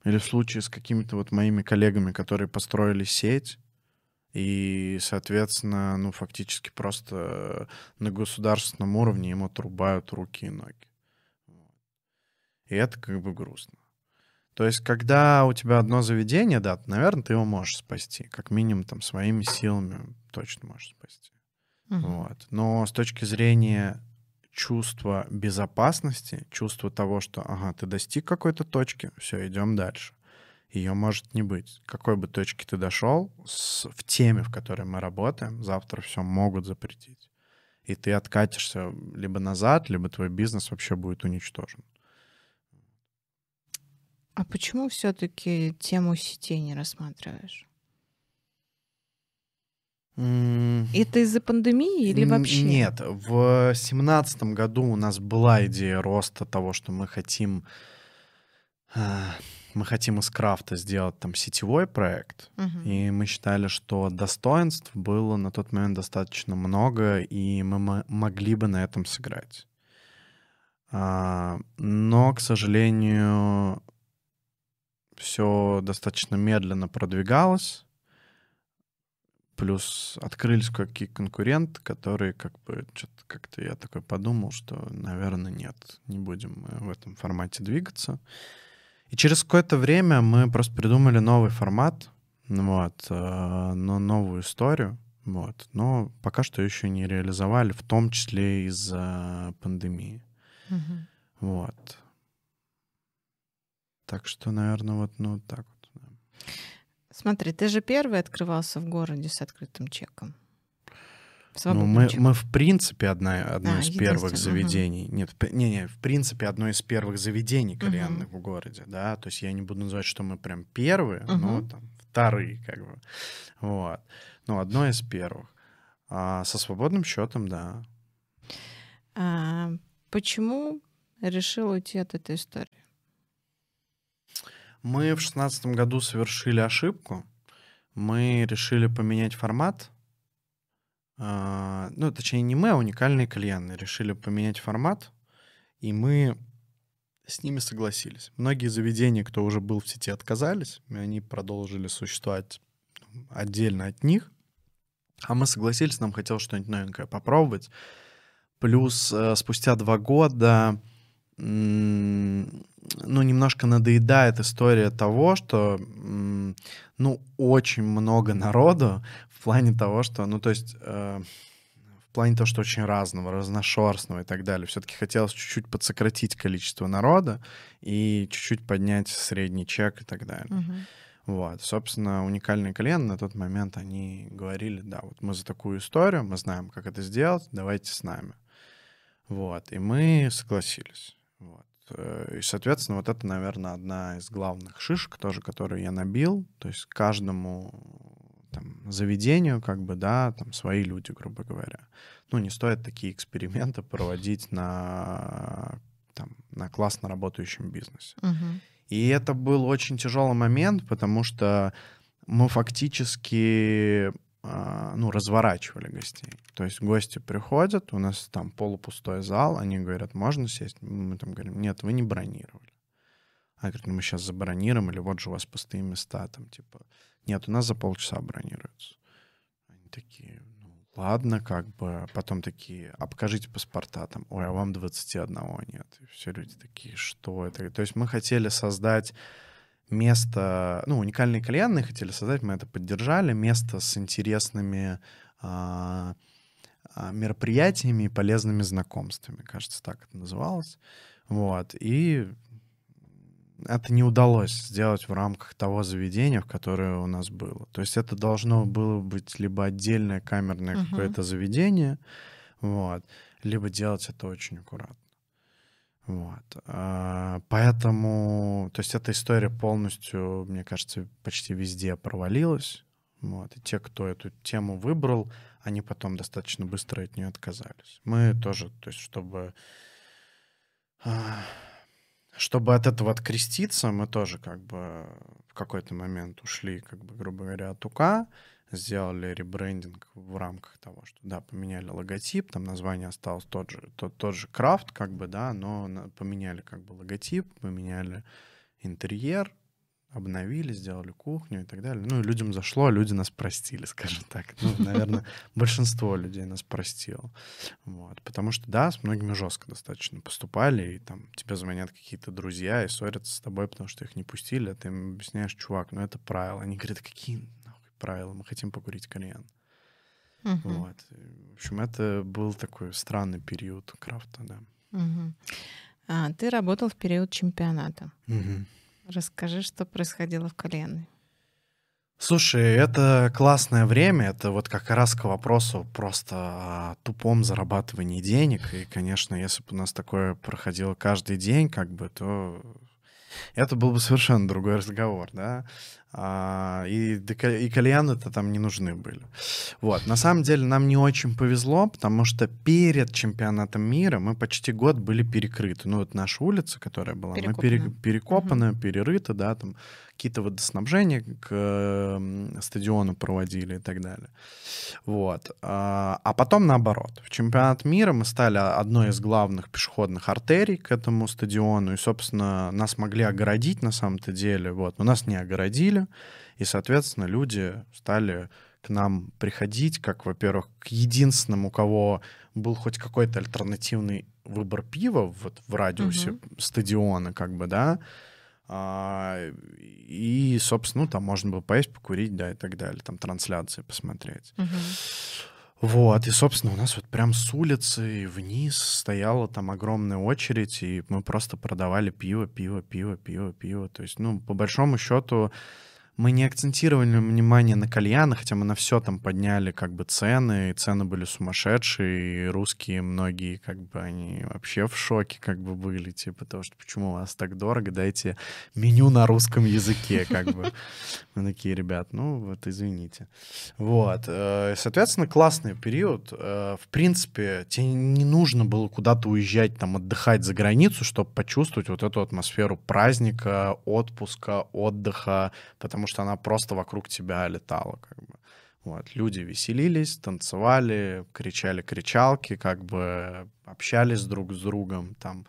или в случае с какими-то вот моими коллегами, которые построили сеть, и, соответственно, ну, фактически просто на государственном уровне им отрубают руки и ноги. И это как бы грустно. То есть, когда у тебя одно заведение, да, наверное, ты его можешь спасти. Как минимум, там, своими силами точно можешь спасти. Мгм. Вот. Но с точки зрения чувства безопасности, чувства того, что, ага, ты достиг какой-то точки, все, идем дальше. Ее может не быть. Какой бы точке ты дошел, с, в теме, в которой мы работаем, завтра все могут запретить. И ты откатишься либо назад, либо твой бизнес вообще будет уничтожен. А почему все-таки тему сетей не рассматриваешь? Это из-за пандемии или вообще? Нет, в семнадцатом году у нас была идея роста того, что мы хотим а, мы хотим из крафта сделать там сетевой проект, Мгм. и мы считали, что достоинств было на тот момент достаточно много, и мы мо- могли бы на этом сыграть. А, Но, к сожалению, все достаточно медленно продвигалось. Плюс открылись какие конкуренты, которые как бы что-то как-то я такой подумал, что, наверное, нет, не будем мы в этом формате двигаться. И через какое-то время мы просто придумали новый формат, вот, э, но новую историю, вот, но пока что еще не реализовали, в том числе из-за пандемии, Мгм. вот. Так что, наверное, вот, ну, так вот. Смотри, ты же первый открывался в городе с открытым чеком. Ну, мы, чеком. мы, в принципе, одна, одно А, из первых заведений. Нет, в- не, не, в принципе, одно из первых заведений кальянных в городе, да. То есть я не буду называть, что мы прям первые, но Мгм. там вторые, как бы. Вот. Ну, одно из первых. А со свободным счетом, да. А, почему решил уйти от этой истории? Мы в шестнадцатом году совершили ошибку. Мы решили поменять формат. А, Ну, точнее, не мы, а уникальные кальянные решили поменять формат, и мы с ними согласились. Многие заведения, кто уже был в сети, отказались, и они продолжили существовать ну, отдельно от них. А мы согласились, нам хотелось что-нибудь новенькое попробовать. Плюс э, спустя два года ну, немножко надоедает история того, что, ну, очень много народу в плане того, что, ну, то есть, э, в плане того, что очень разного, разношерстного и так далее. Все-таки хотелось чуть-чуть подсократить количество народа и чуть-чуть поднять средний чек и так далее. Мгм. Вот, собственно, уникальные клиенты на тот момент, они говорили, да, вот мы за такую историю, мы знаем, как это сделать, давайте с нами. Вот, и мы согласились. Вот. Э, И, соответственно, вот это, наверное, одна из главных шишек тоже, которую я набил. То есть каждому там, заведению, как бы, да, там свои люди, грубо говоря. Ну, не стоит такие эксперименты проводить на, там, на классно работающем бизнесе. Мгм. И это был очень тяжелый момент, потому что мы фактически ну, разворачивали гостей. То есть гости приходят, у нас там полупустой зал, они говорят, можно сесть? Мы там говорим, нет, вы не бронировали. А говорят, ну мы сейчас забронируем, или вот же у вас пустые места, там типа, нет, у нас за полчаса бронируются. Они такие, ну ладно, как бы, потом такие, а покажите паспорта, там, ой, а вам 21 нет. И все люди такие, что это? То есть мы хотели создать место, ну, уникальные кальянные хотели создать, мы это поддержали, место с интересными а, а, мероприятиями и полезными знакомствами, кажется, так это называлось. Вот, и это не удалось сделать в рамках того заведения, в которое у нас было. То есть это должно было быть либо отдельное камерное Мгм. какое-то заведение, вот, либо делать это очень аккуратно. Вот. а, Поэтому, то есть эта история полностью, мне кажется, почти везде провалилась. Вот. И те, кто эту тему выбрал, они потом достаточно быстро от нее отказались. Мы тоже, то есть чтобы а, чтобы от этого откреститься, мы тоже как бы в какой-то момент ушли, как бы, грубо говоря, от УК, сделали ребрендинг в рамках того, что, да, поменяли логотип, там название осталось тот же, тот, тот же крафт, как бы, да, но поменяли как бы логотип, поменяли интерьер, обновили, сделали кухню и так далее. Ну, и людям зашло, люди нас простили, скажем так. Ну, наверное, большинство людей нас простило. Вот. Потому что, да, с многими жестко достаточно поступали, и там тебе звонят какие-то друзья и ссорятся с тобой, потому что их не пустили, а ты им объясняешь, чувак, ну это правила. Они говорят, какие правила? Мы хотим покурить кальян. Мгм. Вот. В общем, это был такой странный период крафта, да. Мгм. А, ты работал в период чемпионата. Расскажи, что происходило в кальянной. Слушай, это классное время, это вот как раз к вопросу просто о тупом зарабатывании денег. И, конечно, если бы у нас такое проходило каждый день, как бы, то это был бы совершенно другой разговор, да. А, и, и кальяны-то там не нужны были. Вот. На самом деле нам не очень повезло, потому что перед чемпионатом мира мы почти год были перекрыты. Ну вот наша улица, которая была, перекопана. мы пере, перекопаны, угу. перерыты, да, там какие-то водоснабжения к стадиону проводили и так далее. Вот. А, а потом наоборот. В чемпионат мира мы стали одной из главных пешеходных артерий к этому стадиону, и, собственно, нас могли огородить на самом-то деле. Вот. Но нас не огородили, и, соответственно, люди стали к нам приходить, как, во-первых, к единственному, у кого был хоть какой-то альтернативный выбор пива вот в радиусе угу. стадиона, как бы, да, а, и, собственно, ну, там можно было поесть, покурить, да, и так далее, там трансляции посмотреть. Угу. Вот, и, собственно, у нас вот прям с улицы вниз стояла там огромная очередь, и мы просто продавали пиво, пиво, пиво, пиво, пиво. То есть, ну, по большому счету, мы не акцентировали внимание на кальяны, хотя мы на все там подняли как бы цены, и цены были сумасшедшие, и русские многие как бы они вообще в шоке как бы были, типа того, что почему у вас так дорого, дайте меню на русском языке как бы. Мы такие, ребят, ну вот извините. Вот, э, соответственно, классный период. Э, в принципе, тебе не нужно было куда-то уезжать, там отдыхать за границу, чтобы почувствовать вот эту атмосферу праздника, отпуска, отдыха, потому что она просто вокруг тебя летала, как бы. Вот, люди веселились, танцевали, кричали кричалки, как бы общались друг с другом, там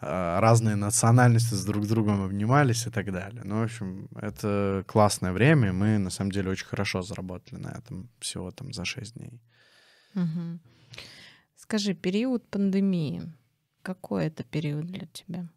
э, разные национальности с друг с другом обнимались и так далее. Ну, в общем, это классное время, мы на самом деле очень хорошо заработали на этом всего там за 6 дней. Угу. Скажи, период пандемии, какой это период для тебя?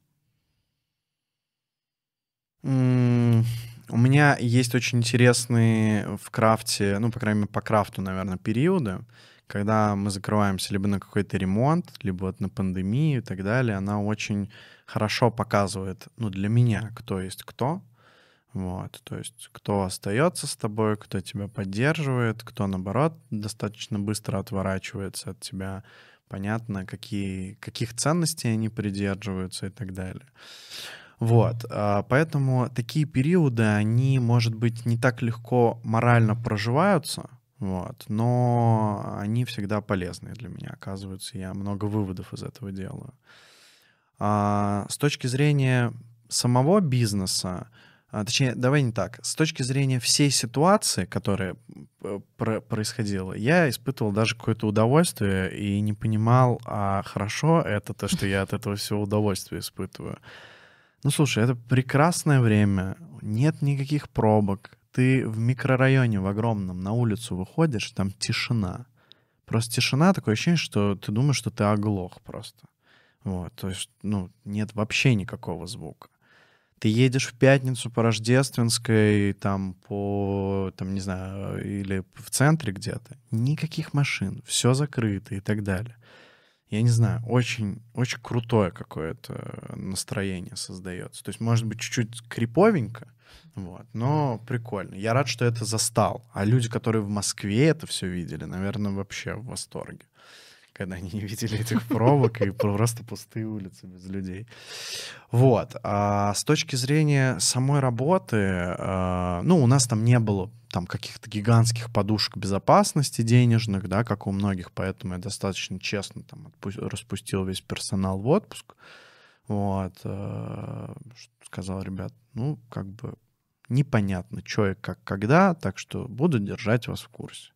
У меня есть очень интересные в крафте, ну, по крайней мере, по крафту, наверное, периоды, когда мы закрываемся либо на какой-то ремонт, либо вот на пандемию и так далее. Она очень хорошо показывает, ну, для меня, кто есть кто. Вот, то есть кто остается с тобой, кто тебя поддерживает, кто, наоборот, достаточно быстро отворачивается от тебя. Понятно, какие, каких ценностей они придерживаются и так далее. Вот, а, поэтому такие периоды, они, может быть, не так легко морально проживаются, вот, но они всегда полезные для меня, оказывается, я много выводов из этого делаю. А, с точки зрения самого бизнеса, а, точнее, давай не так, с точки зрения всей ситуации, которая про происходила, я испытывал даже какое-то удовольствие и не понимал, а хорошо это то, что я от этого всего удовольствия испытываю. Ну, слушай, это прекрасное время, нет никаких пробок. Ты в микрорайоне в огромном на улицу выходишь, там тишина. Просто тишина, такое ощущение, что ты думаешь, что ты оглох просто. Вот, то есть, ну, нет вообще никакого звука. Ты едешь в пятницу по Рождественской, там, по, там, не знаю, или в центре где-то. Никаких машин, все закрыто и так далее я не знаю, очень, очень крутое какое-то настроение создается. То есть, может быть, чуть-чуть криповенько, вот, но прикольно. Я рад, что это застал. А люди, которые в Москве это все видели, наверное, вообще в восторге когда они не видели этих пробок и просто пустые улицы без людей. Вот. А с точки зрения самой работы, а, ну, у нас там не было там каких-то гигантских подушек безопасности денежных, да, как у многих, поэтому я достаточно честно там распустил весь персонал в отпуск. Вот. А, сказал, ребят, ну, как бы непонятно, что и как, когда, так что буду держать вас в курсе.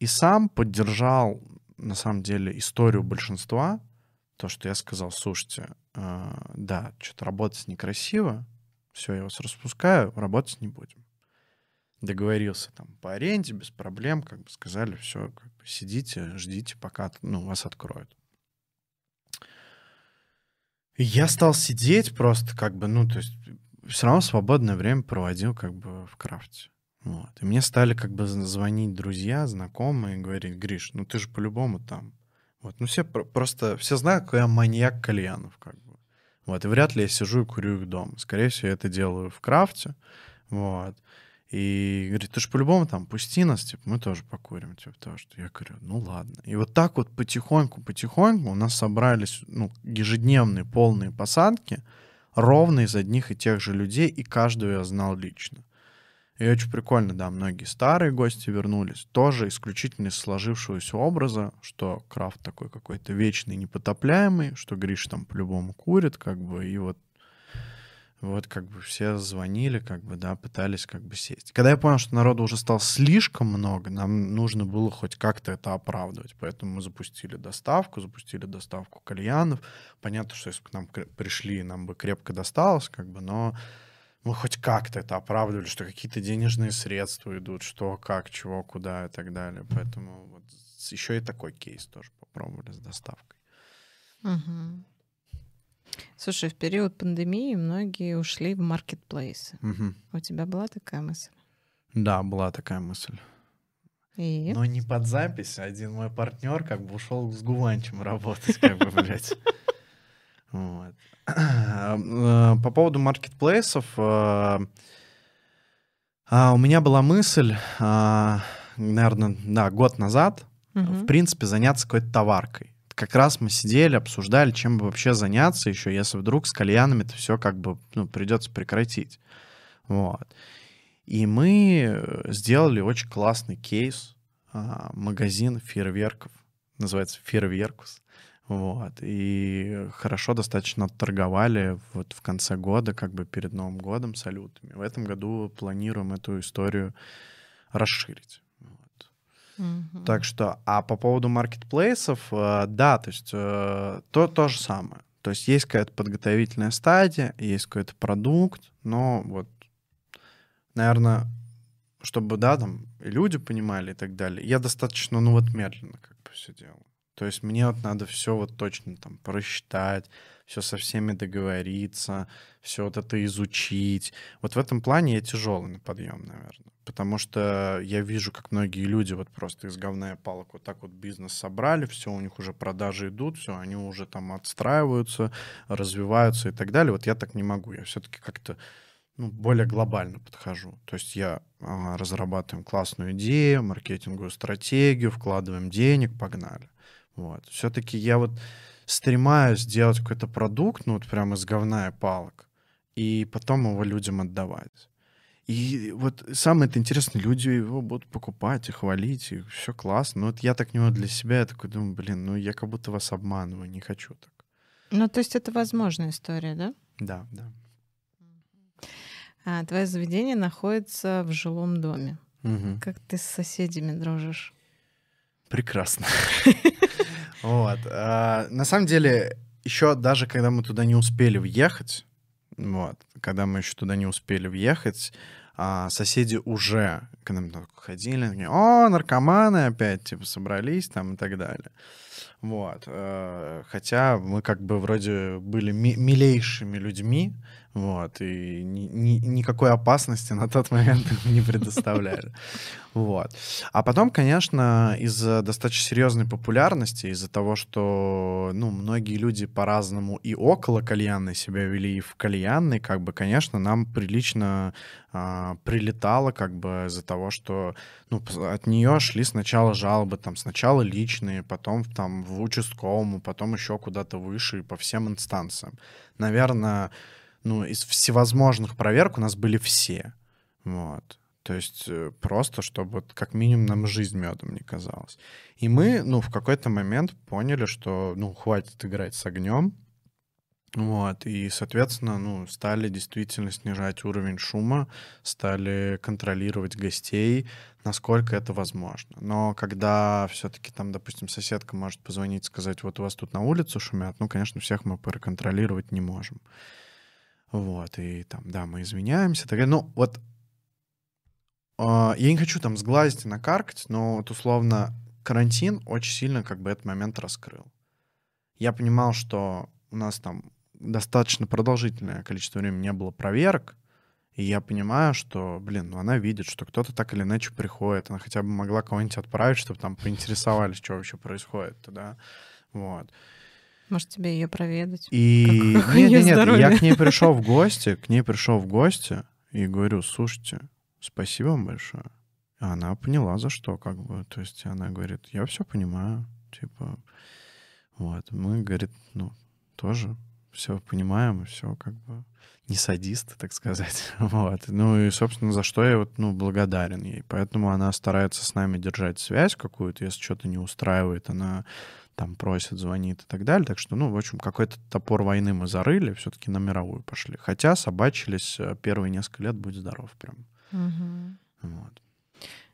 И сам поддержал на самом деле историю большинства, то, что я сказал, слушайте, э, да, что-то работать некрасиво, все, я вас распускаю, работать не будем. Договорился там по аренде, без проблем, как бы сказали, все, как бы сидите, ждите, пока ну, вас откроют. Я стал сидеть просто как бы, ну, то есть все равно свободное время проводил как бы в крафте. Вот. И мне стали как бы звонить друзья, знакомые, говорить, Гриш, ну ты же по-любому там. Вот. Ну все просто, все знают, какой я маньяк кальянов, как бы. Вот. И вряд ли я сижу и курю их дома. Скорее всего, я это делаю в крафте. Вот. И говорит, ты же по-любому там пусти нас, типа, мы тоже покурим, типа, того, что я говорю, ну ладно. И вот так вот потихоньку, потихоньку у нас собрались, ну, ежедневные полные посадки, ровно из одних и тех же людей, и каждого я знал лично. И очень прикольно, да, многие старые гости вернулись. Тоже исключительно из сложившегося образа, что крафт такой какой-то вечный, непотопляемый, что Гриш там по-любому курит, как бы, и вот вот как бы все звонили, как бы, да, пытались как бы сесть. Когда я понял, что народу уже стало слишком много, нам нужно было хоть как-то это оправдывать. Поэтому мы запустили доставку, запустили доставку кальянов. Понятно, что если бы к нам пришли, нам бы крепко досталось, как бы, но мы хоть как-то это оправдывали, что какие-то денежные средства идут, что, как, чего, куда и так далее. Поэтому вот еще и такой кейс тоже попробовали с доставкой. Угу. Слушай, в период пандемии многие ушли в маркетплейсы. Угу. У тебя была такая мысль? Да, была такая мысль. И? Но не под запись. Один мой партнер как бы ушел с Гуванчем работать, как бы, блядь. Вот. Э, по поводу маркетплейсов, э, а, у меня была мысль, а, наверное, да, год назад, в принципе, заняться какой-то товаркой как раз мы сидели, обсуждали, чем бы вообще заняться еще, если вдруг с кальянами это все как бы ну, придется прекратить. Вот. И мы э, сделали очень классный кейс, а, магазин фейерверков, называется Фейерверкус. Вот. И хорошо достаточно торговали вот в конце года, как бы перед Новым годом, салютами. В этом году планируем эту историю расширить. Так что, а по поводу маркетплейсов, э, да, то есть э, то, то же самое. То есть есть какая-то подготовительная стадия, есть какой-то продукт, но вот, наверное, чтобы, да, там, и люди понимали и так далее, я достаточно, ну вот, медленно как бы все делаю. То есть мне вот надо все вот точно там просчитать, все со всеми договориться, все вот это изучить. Вот в этом плане я тяжелый на подъем, наверное. Потому что я вижу, как многие люди вот просто из говна и палок вот так вот бизнес собрали, все, у них уже продажи идут, все, они уже там отстраиваются, развиваются и так далее. Вот я так не могу. Я все-таки как-то ну, более глобально подхожу. То есть я а, разрабатываем классную идею, маркетинговую стратегию, вкладываем денег, погнали. Вот. Все-таки я вот стремаюсь сделать какой-то продукт, ну вот прямо из говна и палок, и потом его людям отдавать. И вот самое это интересное, люди его будут покупать и хвалить, и все классно. Но вот я так не для себя, я такой думаю, блин, ну я как будто вас обманываю, не хочу так. Ну, то есть это возможная история, да? Да, да. А, твое заведение находится в жилом доме. Угу. Как ты с соседями дружишь? Прекрасно. Вот. А, на самом деле, еще даже когда мы туда не успели въехать, вот, когда мы еще туда не успели въехать, а соседи уже к нам ходили, такие, о, наркоманы опять, типа, собрались там и так далее. Вот. Э, хотя мы как бы вроде были милейшими людьми, вот, и ни, ни, никакой опасности на тот момент не предоставляли. Вот. А потом, конечно, из-за достаточно серьезной популярности, из-за того, что, ну, многие люди по-разному и около кальянной себя вели, и в кальянной, как бы, конечно, нам прилично а, прилетало, как бы, из-за того, что, ну, от нее шли сначала жалобы, там, сначала личные, потом, там, в участковому, потом еще куда-то выше, и по всем инстанциям. Наверное, ну, из всевозможных проверок у нас были все. Вот. То есть э, просто, чтобы как минимум нам жизнь медом не казалась. И мы, ну, в какой-то момент поняли, что, ну, хватит играть с огнем. Вот, и, соответственно, ну, стали действительно снижать уровень шума, стали контролировать гостей, насколько это возможно. Но когда все-таки там, допустим, соседка может позвонить и сказать, вот у вас тут на улицу шумят, ну, конечно, всех мы проконтролировать не можем. Вот, и там, да, мы извиняемся. Так, ну, вот э, я не хочу там сглазить и накаркать, но вот условно карантин очень сильно как бы этот момент раскрыл. Я понимал, что у нас там достаточно продолжительное количество времени не было проверок, и я понимаю, что, блин, ну она видит, что кто-то так или иначе приходит, она хотя бы могла кого-нибудь отправить, чтобы там поинтересовались, что вообще происходит, да, вот. Может, тебе ее проведать? И как, как нет, нет, нет, я к ней пришел в гости, к ней пришел в гости и говорю, слушайте, спасибо вам большое. Она поняла, за что, как бы. То есть она говорит, я все понимаю, типа, вот. Мы, говорит, ну, тоже все понимаем, все как бы не садисты, так сказать. Вот. Ну и, собственно, за что я вот, ну, благодарен ей. Поэтому она старается с нами держать связь какую-то, если что-то не устраивает, она там просит, звонит и так далее. Так что, ну, в общем, какой-то топор войны мы зарыли, все-таки на мировую пошли. Хотя собачились э, первые несколько лет, будь здоров прям. Мгм. Вот.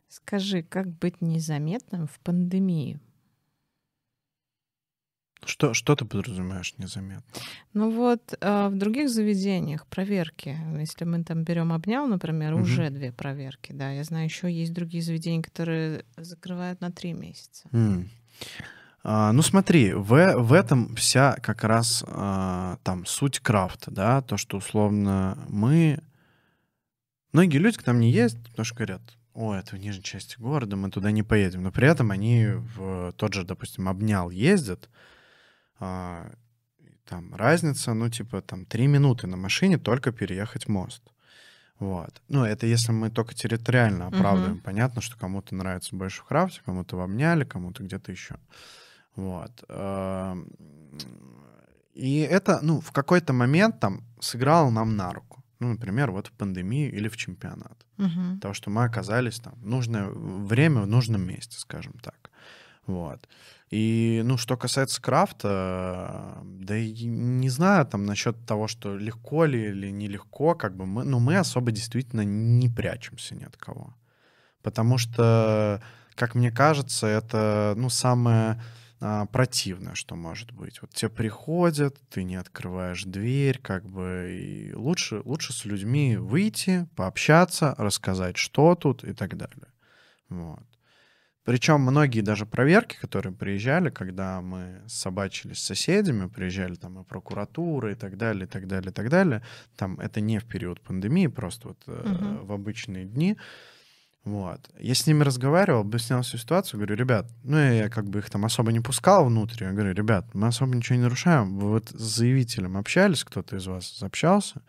Скажи, как быть незаметным в пандемию? Что, что ты подразумеваешь незаметно? Ну вот а, в других заведениях проверки, если мы там берем обнял, например, Мгм. уже две проверки, да. Я знаю, еще есть другие заведения, которые закрывают на три месяца. М. А, ну смотри, в, в этом вся как раз а, там суть крафта, да, то, что условно мы... Многие люди к нам не ездят, потому что говорят, о, это в нижней части города, мы туда не поедем. Но при этом они в тот же, допустим, обнял ездят, а, там разница, ну, типа, там, три минуты на машине только переехать мост. Вот. Ну, это если мы только территориально оправдываем. Мгм. Понятно, что кому-то нравится больше в крафте, кому-то в обняли, кому-то где-то еще. Вот. Эм, И это, ну, в какой-то момент там сыграло нам на руку. Ну, например, вот в пандемию или в чемпионат. Мгм. Потому что мы оказались там в нужное время в нужном месте, скажем так. Вот. И, ну, что касается крафта, да и не знаю там насчет того, что легко ли или нелегко, как бы мы, ну, мы особо действительно не прячемся ни от кого. Потому что, как мне кажется, это, ну, самое а, противное, что может быть. Вот тебе приходят, ты не открываешь дверь, как бы, и лучше, лучше с людьми выйти, пообщаться, рассказать, что тут и так далее. Вот. Причем многие даже проверки, которые приезжали, когда мы собачились с соседями, приезжали там и прокуратура и так далее, и так далее, и так далее, там это не в период пандемии, просто вот э, Мгм. в обычные дни, вот. Я с ними разговаривал, объяснял всю ситуацию, говорю, ребят, ну я как бы их там особо не пускал внутрь, я говорю, ребят, мы особо ничего не нарушаем, вы вот с заявителем общались, кто-то из вас общался?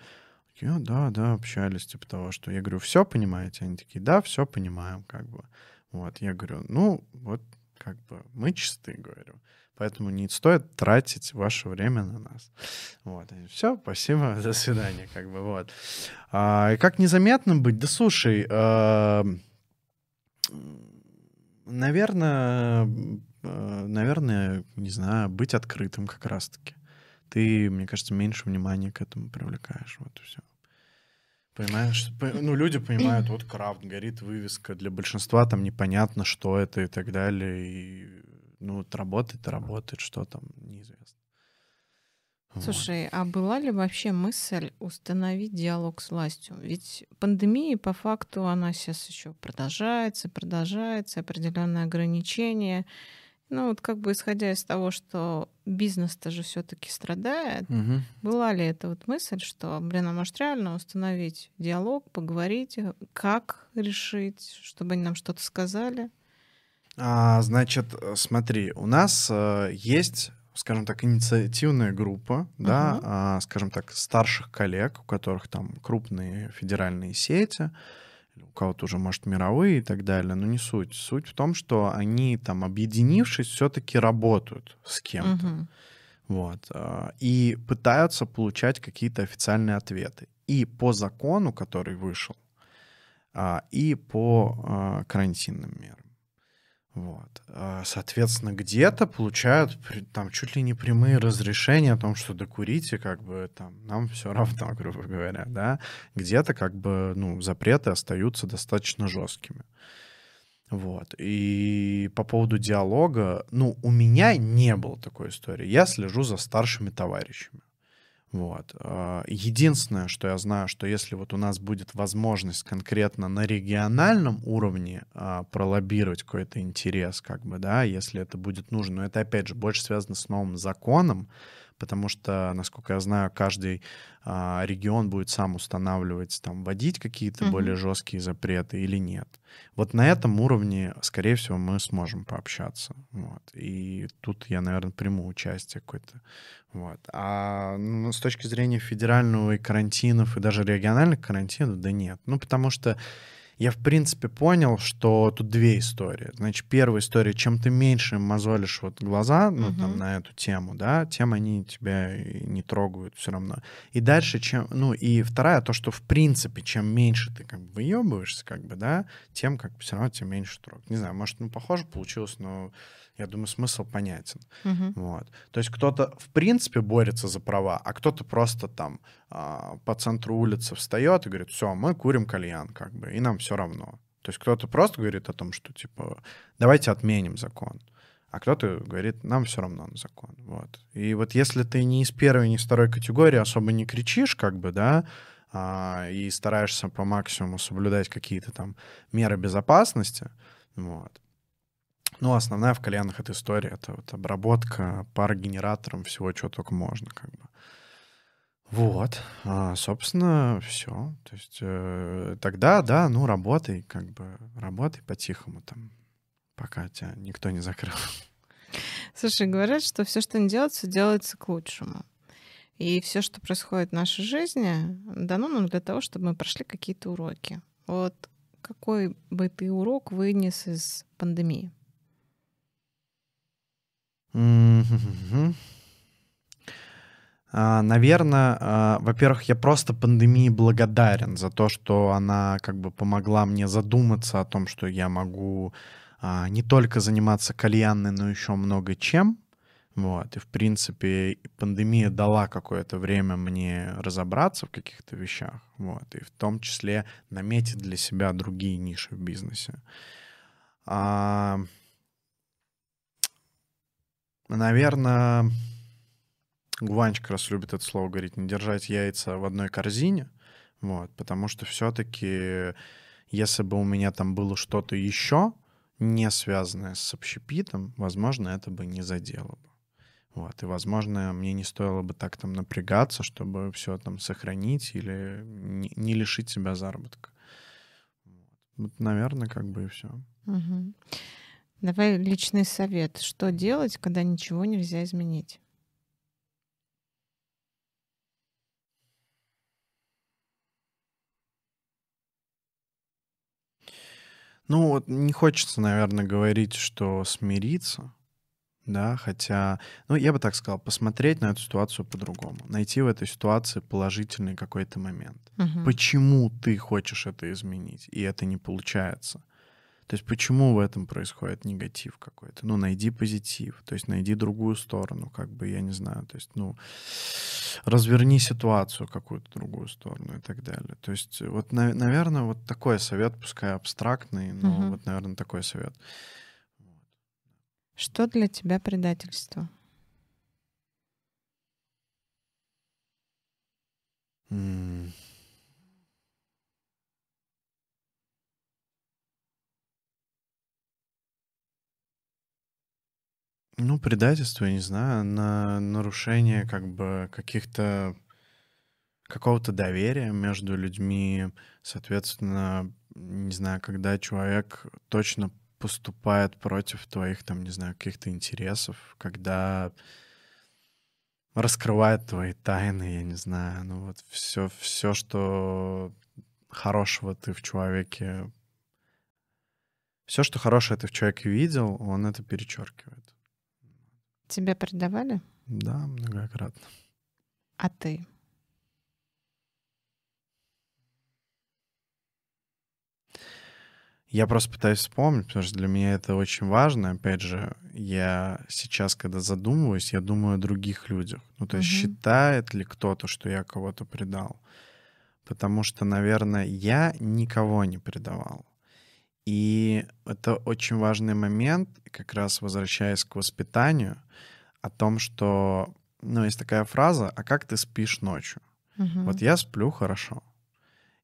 Такие, «А, да, да, общались, типа того, что я говорю, все понимаете? Они такие, да, все понимаем, как бы. Вот, я говорю, ну, вот, как бы, мы чисты, говорю. Поэтому не стоит тратить ваше время на нас. Вот. Все, спасибо, до свидания, как бы, вот. А, и как незаметным быть? Да слушай, а, наверное, а, наверное, не знаю, быть открытым как раз-таки. Ты, мне кажется, меньше внимания к этому привлекаешь, вот и все. Понимаешь? По- Ну, люди понимают, вот крафт, горит вывеска. Для большинства там непонятно, что это и так далее. И, ну, вот работает работает, что там, неизвестно. Вот. Слушай, а была ли вообще мысль установить диалог с властью? Ведь пандемия, по факту, она сейчас еще продолжается, продолжается, определенные ограничения. Ну, вот как бы исходя из того, что бизнес-то же все-таки страдает, Мгм. была ли эта вот мысль, что, блин, а может реально установить диалог, поговорить, э, как решить, чтобы они нам что-то сказали? А, значит, э, смотри, у нас э, есть, скажем так, инициативная группа, да, Мгм. а, скажем так, старших коллег, у которых там крупные федеральные сети, у кого-то уже, может, мировые и так далее, но не суть. Суть в том, что они там, объединившись, все-таки работают с кем-то. Мгм. Вот. а, И пытаются получать какие-то официальные ответы. И по закону, который вышел, а, и по а, карантинным мерам. Вот. А, Соответственно, где-то получают там чуть ли не прямые разрешения о том, что докурите, как бы там нам все равно, грубо говоря, да. Где-то как бы, ну, запреты остаются достаточно жесткими. Вот. И по поводу диалога, ну, у меня не было такой истории. Я слежу за старшими товарищами. Вот. А, Единственное, что я знаю, что если вот у нас будет возможность конкретно на региональном уровне а, пролоббировать какой-то интерес, как бы, да, если это будет нужно, но это, опять же, больше связано с новым законом, потому что, насколько я знаю, каждый а, регион будет сам устанавливать, там, вводить какие-то Мгм. более жесткие запреты или нет. Вот на этом уровне, скорее всего, мы сможем пообщаться. Вот. И тут я, наверное, приму участие какое-то. Вот. А ну, с точки зрения федерального и карантинов, и даже региональных карантинов, да нет. Ну, потому что я, в принципе, понял, что тут две истории. Значит, первая история, чем ты меньше мозолишь вот глаза, ну, uh-huh. там, на эту тему, да, тем они тебя не трогают все равно. И дальше, чем, ну, и вторая, то, что, в принципе, чем меньше ты, как бы, выебываешься, как бы, да, тем, как бы, все равно тем меньше трогают. Не знаю, может, ну, похоже получилось, но я думаю, смысл понятен. Uh-huh. Вот. То есть кто-то, в принципе, борется за права, а кто-то просто там а, по центру улицы встает и говорит, все, мы курим кальян, как бы, и нам все равно. То есть кто-то просто говорит о том, что, типа, давайте отменим закон. А кто-то говорит, нам все равно на закон. Вот. И вот если ты не из первой, не из второй категории особо не кричишь, как бы, да, а, и стараешься по максимуму соблюдать какие-то там меры безопасности, вот, ну, основная в кальянах эта история, это вот обработка парогенератором всего, чего только можно, как бы. Вот, а, собственно, все. То есть э, тогда, да, ну, работай, как бы, работай по-тихому там, пока тебя никто не закрыл. Слушай, говорят, что все, что не делается, делается к лучшему. И все, что происходит в нашей жизни, дано нам для того, чтобы мы прошли какие-то уроки. Вот какой бы ты урок вынес из пандемии? А, Наверное, а, во-первых, я просто пандемии благодарен за то, что она как бы помогла мне задуматься о том, что я могу а, не только заниматься кальянной, но еще много чем. Вот. И, в принципе, пандемия дала какое-то время мне разобраться в каких-то вещах. Вот. И в том числе наметить для себя другие ниши в бизнесе. Наверное, Гуванч как раз любит это слово говорить, не держать яйца в одной корзине, вот, потому что все-таки, если бы у меня там было что-то еще, не связанное с общепитом, возможно, это бы не задело бы. Вот, и, возможно, мне не стоило бы так там напрягаться, чтобы все там сохранить или не лишить себя заработка. Вот, наверное, как бы и все. Угу. Давай личный совет. Что делать, когда ничего нельзя изменить? Ну, вот не хочется, наверное, говорить, что смириться, да, хотя, ну, я бы так сказал, посмотреть на эту ситуацию по-другому, найти в этой ситуации положительный какой-то момент. Угу. Почему ты хочешь это изменить, и это не получается? То есть почему в этом происходит негатив какой-то? Ну, найди позитив, то есть найди другую сторону, как бы, я не знаю, то есть, ну, разверни ситуацию какую-то другую сторону и так далее. То есть вот, на, наверное, вот такой совет, пускай абстрактный, но угу. вот, наверное, такой совет. Что для тебя предательство? М- Ну, предательство, я не знаю, на нарушение как бы каких-то какого-то доверия между людьми, соответственно, не знаю, когда человек точно поступает против твоих, там, не знаю, каких-то интересов, когда раскрывает твои тайны, я не знаю, ну вот все, все, что хорошего ты в человеке, все, что хорошее ты в человеке видел, он это перечеркивает. Тебя предавали? Да, многократно. А ты? Я просто пытаюсь вспомнить, потому что для меня это очень важно. Опять же, я сейчас, когда задумываюсь, я думаю о других людях. Ну, то есть угу. считает ли кто-то, что я кого-то предал? Потому что, наверное, я никого не предавал. И это очень важный момент, как раз возвращаясь к воспитанию, о том, что, ну, есть такая фраза, а как ты спишь ночью? Угу. Вот я сплю хорошо.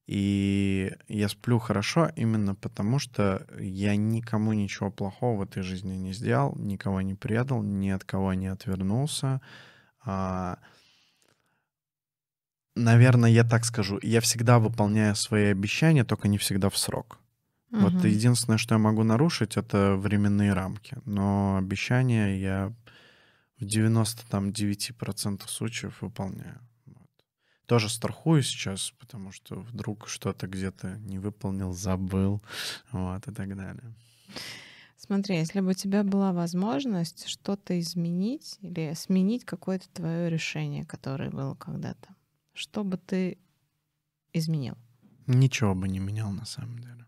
И я сплю хорошо именно потому, что я никому ничего плохого в этой жизни не сделал, никого не предал, ни от кого не отвернулся. А, наверное, я так скажу, я всегда выполняю свои обещания, только не всегда в срок. Угу. Вот единственное, что я могу нарушить, это временные рамки. Но обещания я в 99% случаев выполняю. Вот. тоже страхую сейчас, потому что вдруг что-то где-то не выполнил, забыл, вот, и так далее. Смотри, если бы у тебя была возможность что-то изменить или сменить какое-то твое решение, которое было когда-то, что бы ты изменил? Ничего бы не менял на самом деле.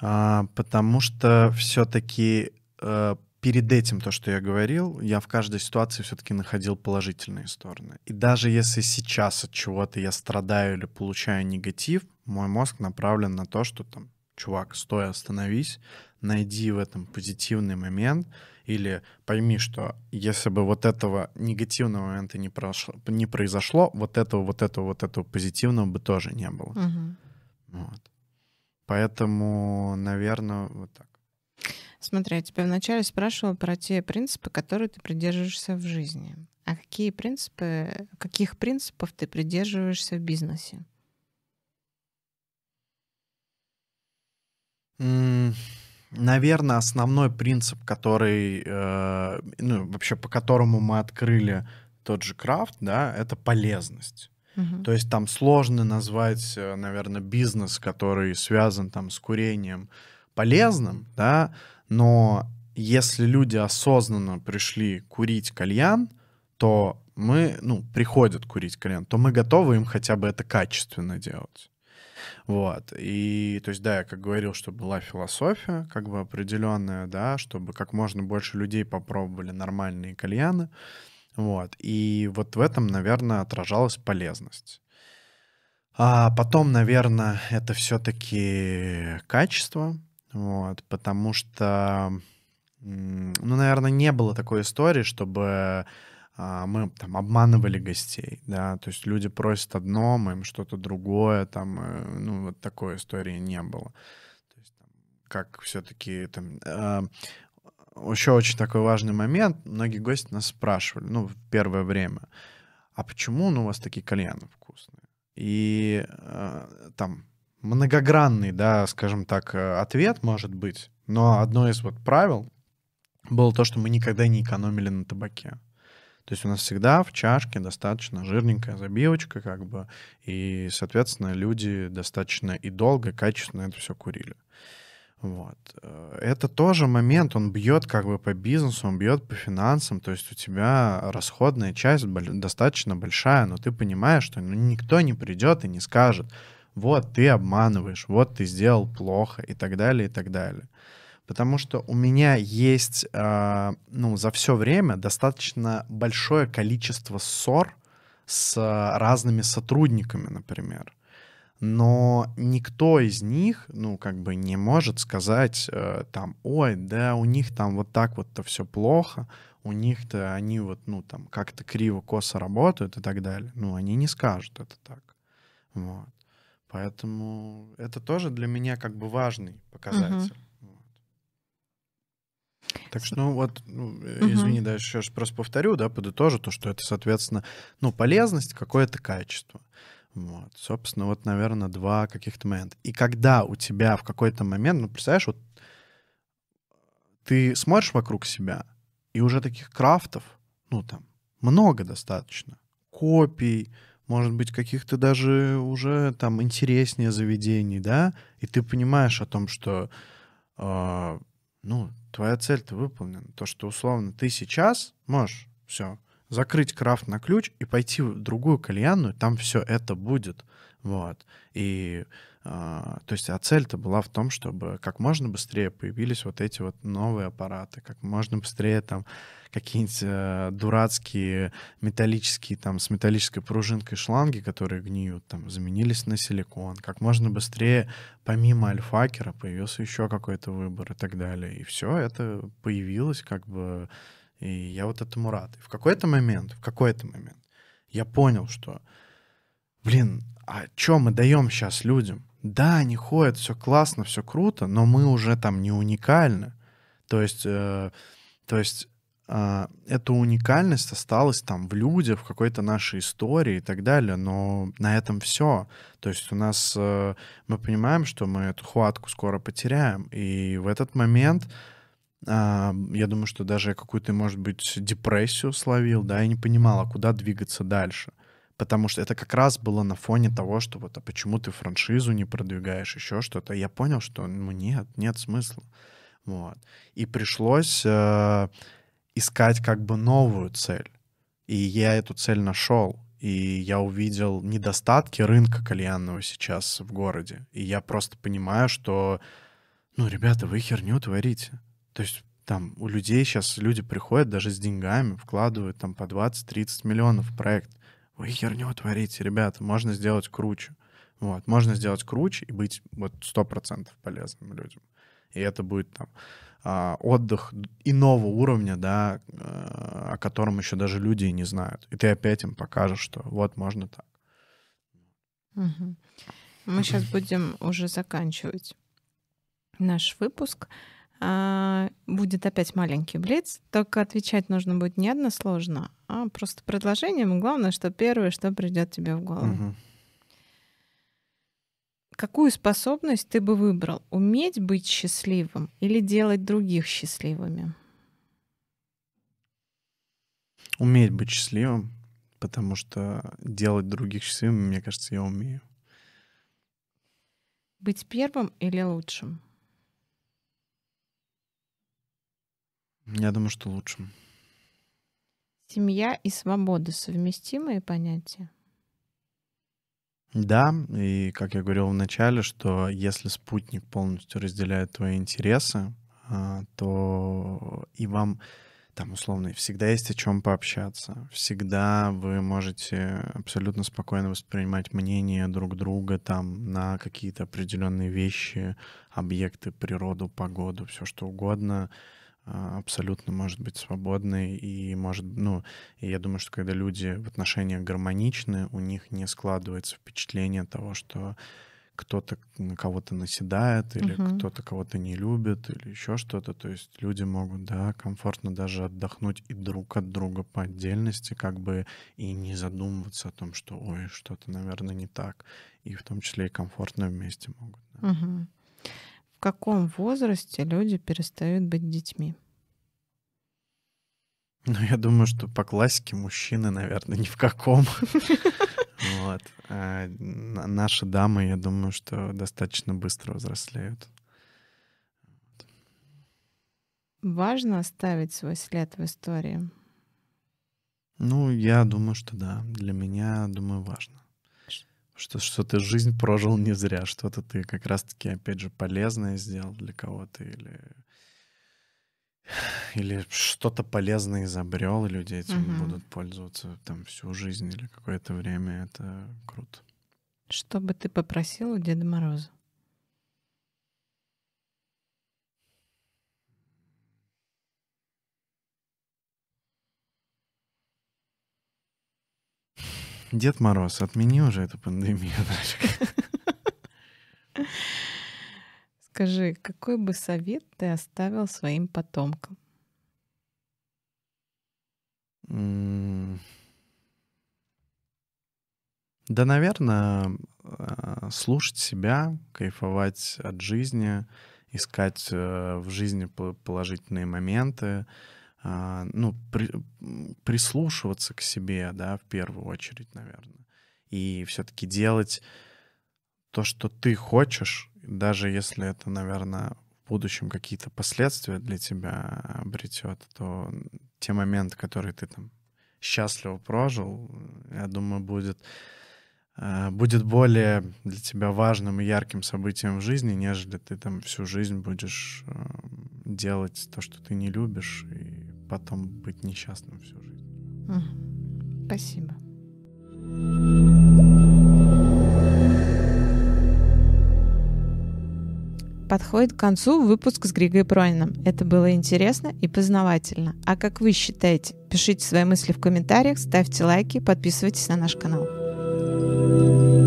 А, потому что все-таки э, перед этим, то, что я говорил, я в каждой ситуации все-таки находил положительные стороны. И даже если сейчас от чего-то я страдаю или получаю негатив, мой мозг направлен на то, что там, чувак, стой, остановись, найди в этом позитивный момент, или пойми, что если бы вот этого негативного момента не, прошло, не произошло, вот этого, вот этого, вот этого позитивного бы тоже не было. Угу. Вот. Поэтому, наверное, вот так. Смотри, я тебя вначале спрашивала про те принципы, которые ты придерживаешься в жизни. А какие принципы, каких принципов ты придерживаешься в бизнесе? Наверное, основной принцип, который, э, ну, вообще по которому мы открыли тот же крафт, да, это полезность. Угу. То есть там сложно назвать, э, наверное, бизнес, который связан там с курением полезным, да, но если люди осознанно пришли курить кальян, то мы, ну, приходят курить кальян, то мы готовы им хотя бы это качественно делать. Вот. И, то есть, да, я как говорил, что была философия, как бы определенная, да, чтобы как можно больше людей попробовали нормальные кальяны. Вот. И вот в этом, наверное, отражалась полезность. А потом, наверное, это все-таки качество, вот, потому что, ну, наверное, не было такой истории, чтобы а, мы там обманывали гостей, да, то есть люди просят одно, мы им что-то другое, там, э, ну, вот такой истории не было. То есть, как все-таки там... Еще очень такой важный момент. Многие гости нас спрашивали, ну, в первое время, а почему ну, у вас такие кальяны вкусные? И э, там многогранный, да, скажем так, э, ответ может быть. Но одно из вот правил было то, что мы никогда не экономили на табаке. То есть у нас всегда в чашке достаточно жирненькая забивочка, как бы, и, соответственно, люди достаточно и долго, качественно это все курили. Вот. Э, это тоже момент, он бьет как бы по бизнесу, он бьет по финансам, то есть у тебя расходная часть достаточно большая, но ты понимаешь, что ну, никто не придет и не скажет, вот ты обманываешь, вот ты сделал плохо и так далее, и так далее. Потому что у меня есть, э, ну, за все время достаточно большое количество ссор с разными сотрудниками, например. Но никто из них, ну, как бы не может сказать э, там, ой, да, у них там вот так вот-то все плохо, у них-то они вот, ну, там, как-то криво-косо работают и так далее. Ну, они не скажут это так. Вот. Поэтому это тоже для меня как бы важный показатель. Угу. Вот. Так что, ну вот, ну, угу. извини, да, сейчас просто повторю, да, подытожу то, что это, соответственно, ну, полезность, какое-то качество. Вот, собственно, вот, наверное, два каких-то момента. И когда у тебя в какой-то момент, ну, представляешь, вот ты смотришь вокруг себя, и уже таких крафтов, ну, там, много достаточно. Копий, может быть, каких-то даже уже там интереснее заведений, да, и ты понимаешь о том, что, э, ну, твоя цель-то выполнена. То, что условно ты сейчас можешь все закрыть крафт на ключ и пойти в другую кальянную, там все это будет, вот. И а, то есть, а цель-то была в том, чтобы как можно быстрее появились вот эти вот новые аппараты, как можно быстрее там какие-нибудь э, дурацкие металлические там с металлической пружинкой шланги, которые гниют, там заменились на силикон, как можно быстрее помимо альфакера появился еще какой-то выбор и так далее. И все это появилось как бы, и я вот этому рад. И в какой-то момент, в какой-то момент я понял, что, блин, а что мы даем сейчас людям? Да, они ходят, все классно, все круто, но мы уже там не уникальны. То есть, э, то есть э, эта уникальность осталась там в людях, в какой-то нашей истории и так далее, но на этом все. То есть у нас э, мы понимаем, что мы эту хватку скоро потеряем, и в этот момент я думаю, что даже какую-то, может быть, депрессию словил, да, и не понимал, а куда двигаться дальше. Потому что это как раз было на фоне того, что вот, а почему ты франшизу не продвигаешь, еще что-то. Я понял, что ну нет, нет смысла. Вот. И пришлось э, искать как бы новую цель. И я эту цель нашел. И я увидел недостатки рынка кальянного сейчас в городе. И я просто понимаю, что, ну, ребята, вы херню творите. То есть там у людей сейчас люди приходят даже с деньгами, вкладывают там по 20-30 миллионов в проект. Вы херню творите, ребята, можно сделать круче. Вот, можно сделать круче и быть вот 100% полезным людям. И это будет там а, отдых иного уровня, да, а, о котором еще даже люди и не знают. И ты опять им покажешь, что вот можно так. Угу. Мы сейчас будем уже заканчивать наш выпуск. А, будет опять маленький блиц, только отвечать нужно будет не односложно, а просто предложением. Главное, что первое, что придет тебе в голову. Угу. Какую способность ты бы выбрал? Уметь быть счастливым или делать других счастливыми? Уметь быть счастливым, потому что делать других счастливыми, мне кажется, я умею. Быть первым или лучшим? Я думаю, что лучшим. Семья и свобода совместимые понятия? Да, и как я говорил в начале, что если спутник полностью разделяет твои интересы, а, то и вам там условно всегда есть о чем пообщаться. Всегда вы можете абсолютно спокойно воспринимать мнение друг друга там на какие-то определенные вещи, объекты, природу, погоду, все что угодно. А, абсолютно может быть свободной и может, ну, и я думаю, что когда люди в отношениях гармоничны, у них не складывается впечатление того, что кто-то на кого-то наседает или uh-huh. кто-то кого-то не любит или еще что-то. То есть люди могут, да, комфортно даже отдохнуть и друг от друга по отдельности, как бы и не задумываться о том, что, ой, что-то, наверное, не так. И в том числе и комфортно вместе могут. Да. Uh-huh. В каком возрасте люди перестают быть детьми? Ну, я думаю, что по классике мужчины, наверное, ни в каком. Вот. А наши дамы, я думаю, что достаточно быстро взрослеют. Важно оставить свой след в истории? Ну, я думаю, что да. Для меня, думаю, важно что, что ты жизнь прожил не зря, что-то ты как раз-таки, опять же, полезное сделал для кого-то или или что-то полезное изобрел, и люди этим угу. будут пользоваться там всю жизнь или какое-то время. Это круто. Что бы ты попросил у Деда Мороза? Дед Мороз, отмени уже эту пандемию. Скажи, какой бы совет ты оставил своим потомкам? Да, наверное, а, слушать себя, кайфовать от жизни, искать э, в жизни положительные моменты, ну, при, прислушиваться к себе, да, в первую очередь, наверное. И все-таки делать то, что ты хочешь, даже если это, наверное, в будущем какие-то последствия для тебя обретет, то те моменты, которые ты там счастливо прожил, я думаю, будет Э, будет более для тебя важным и ярким событием в жизни, нежели ты там всю жизнь будешь делать то, что ты не любишь, и потом быть несчастным всю жизнь. Спасибо. Подходит к концу выпуск с Григой Прониным. Это было интересно и познавательно. А как вы считаете? Пишите свои мысли в комментариях, ставьте лайки, подписывайтесь на наш канал. Música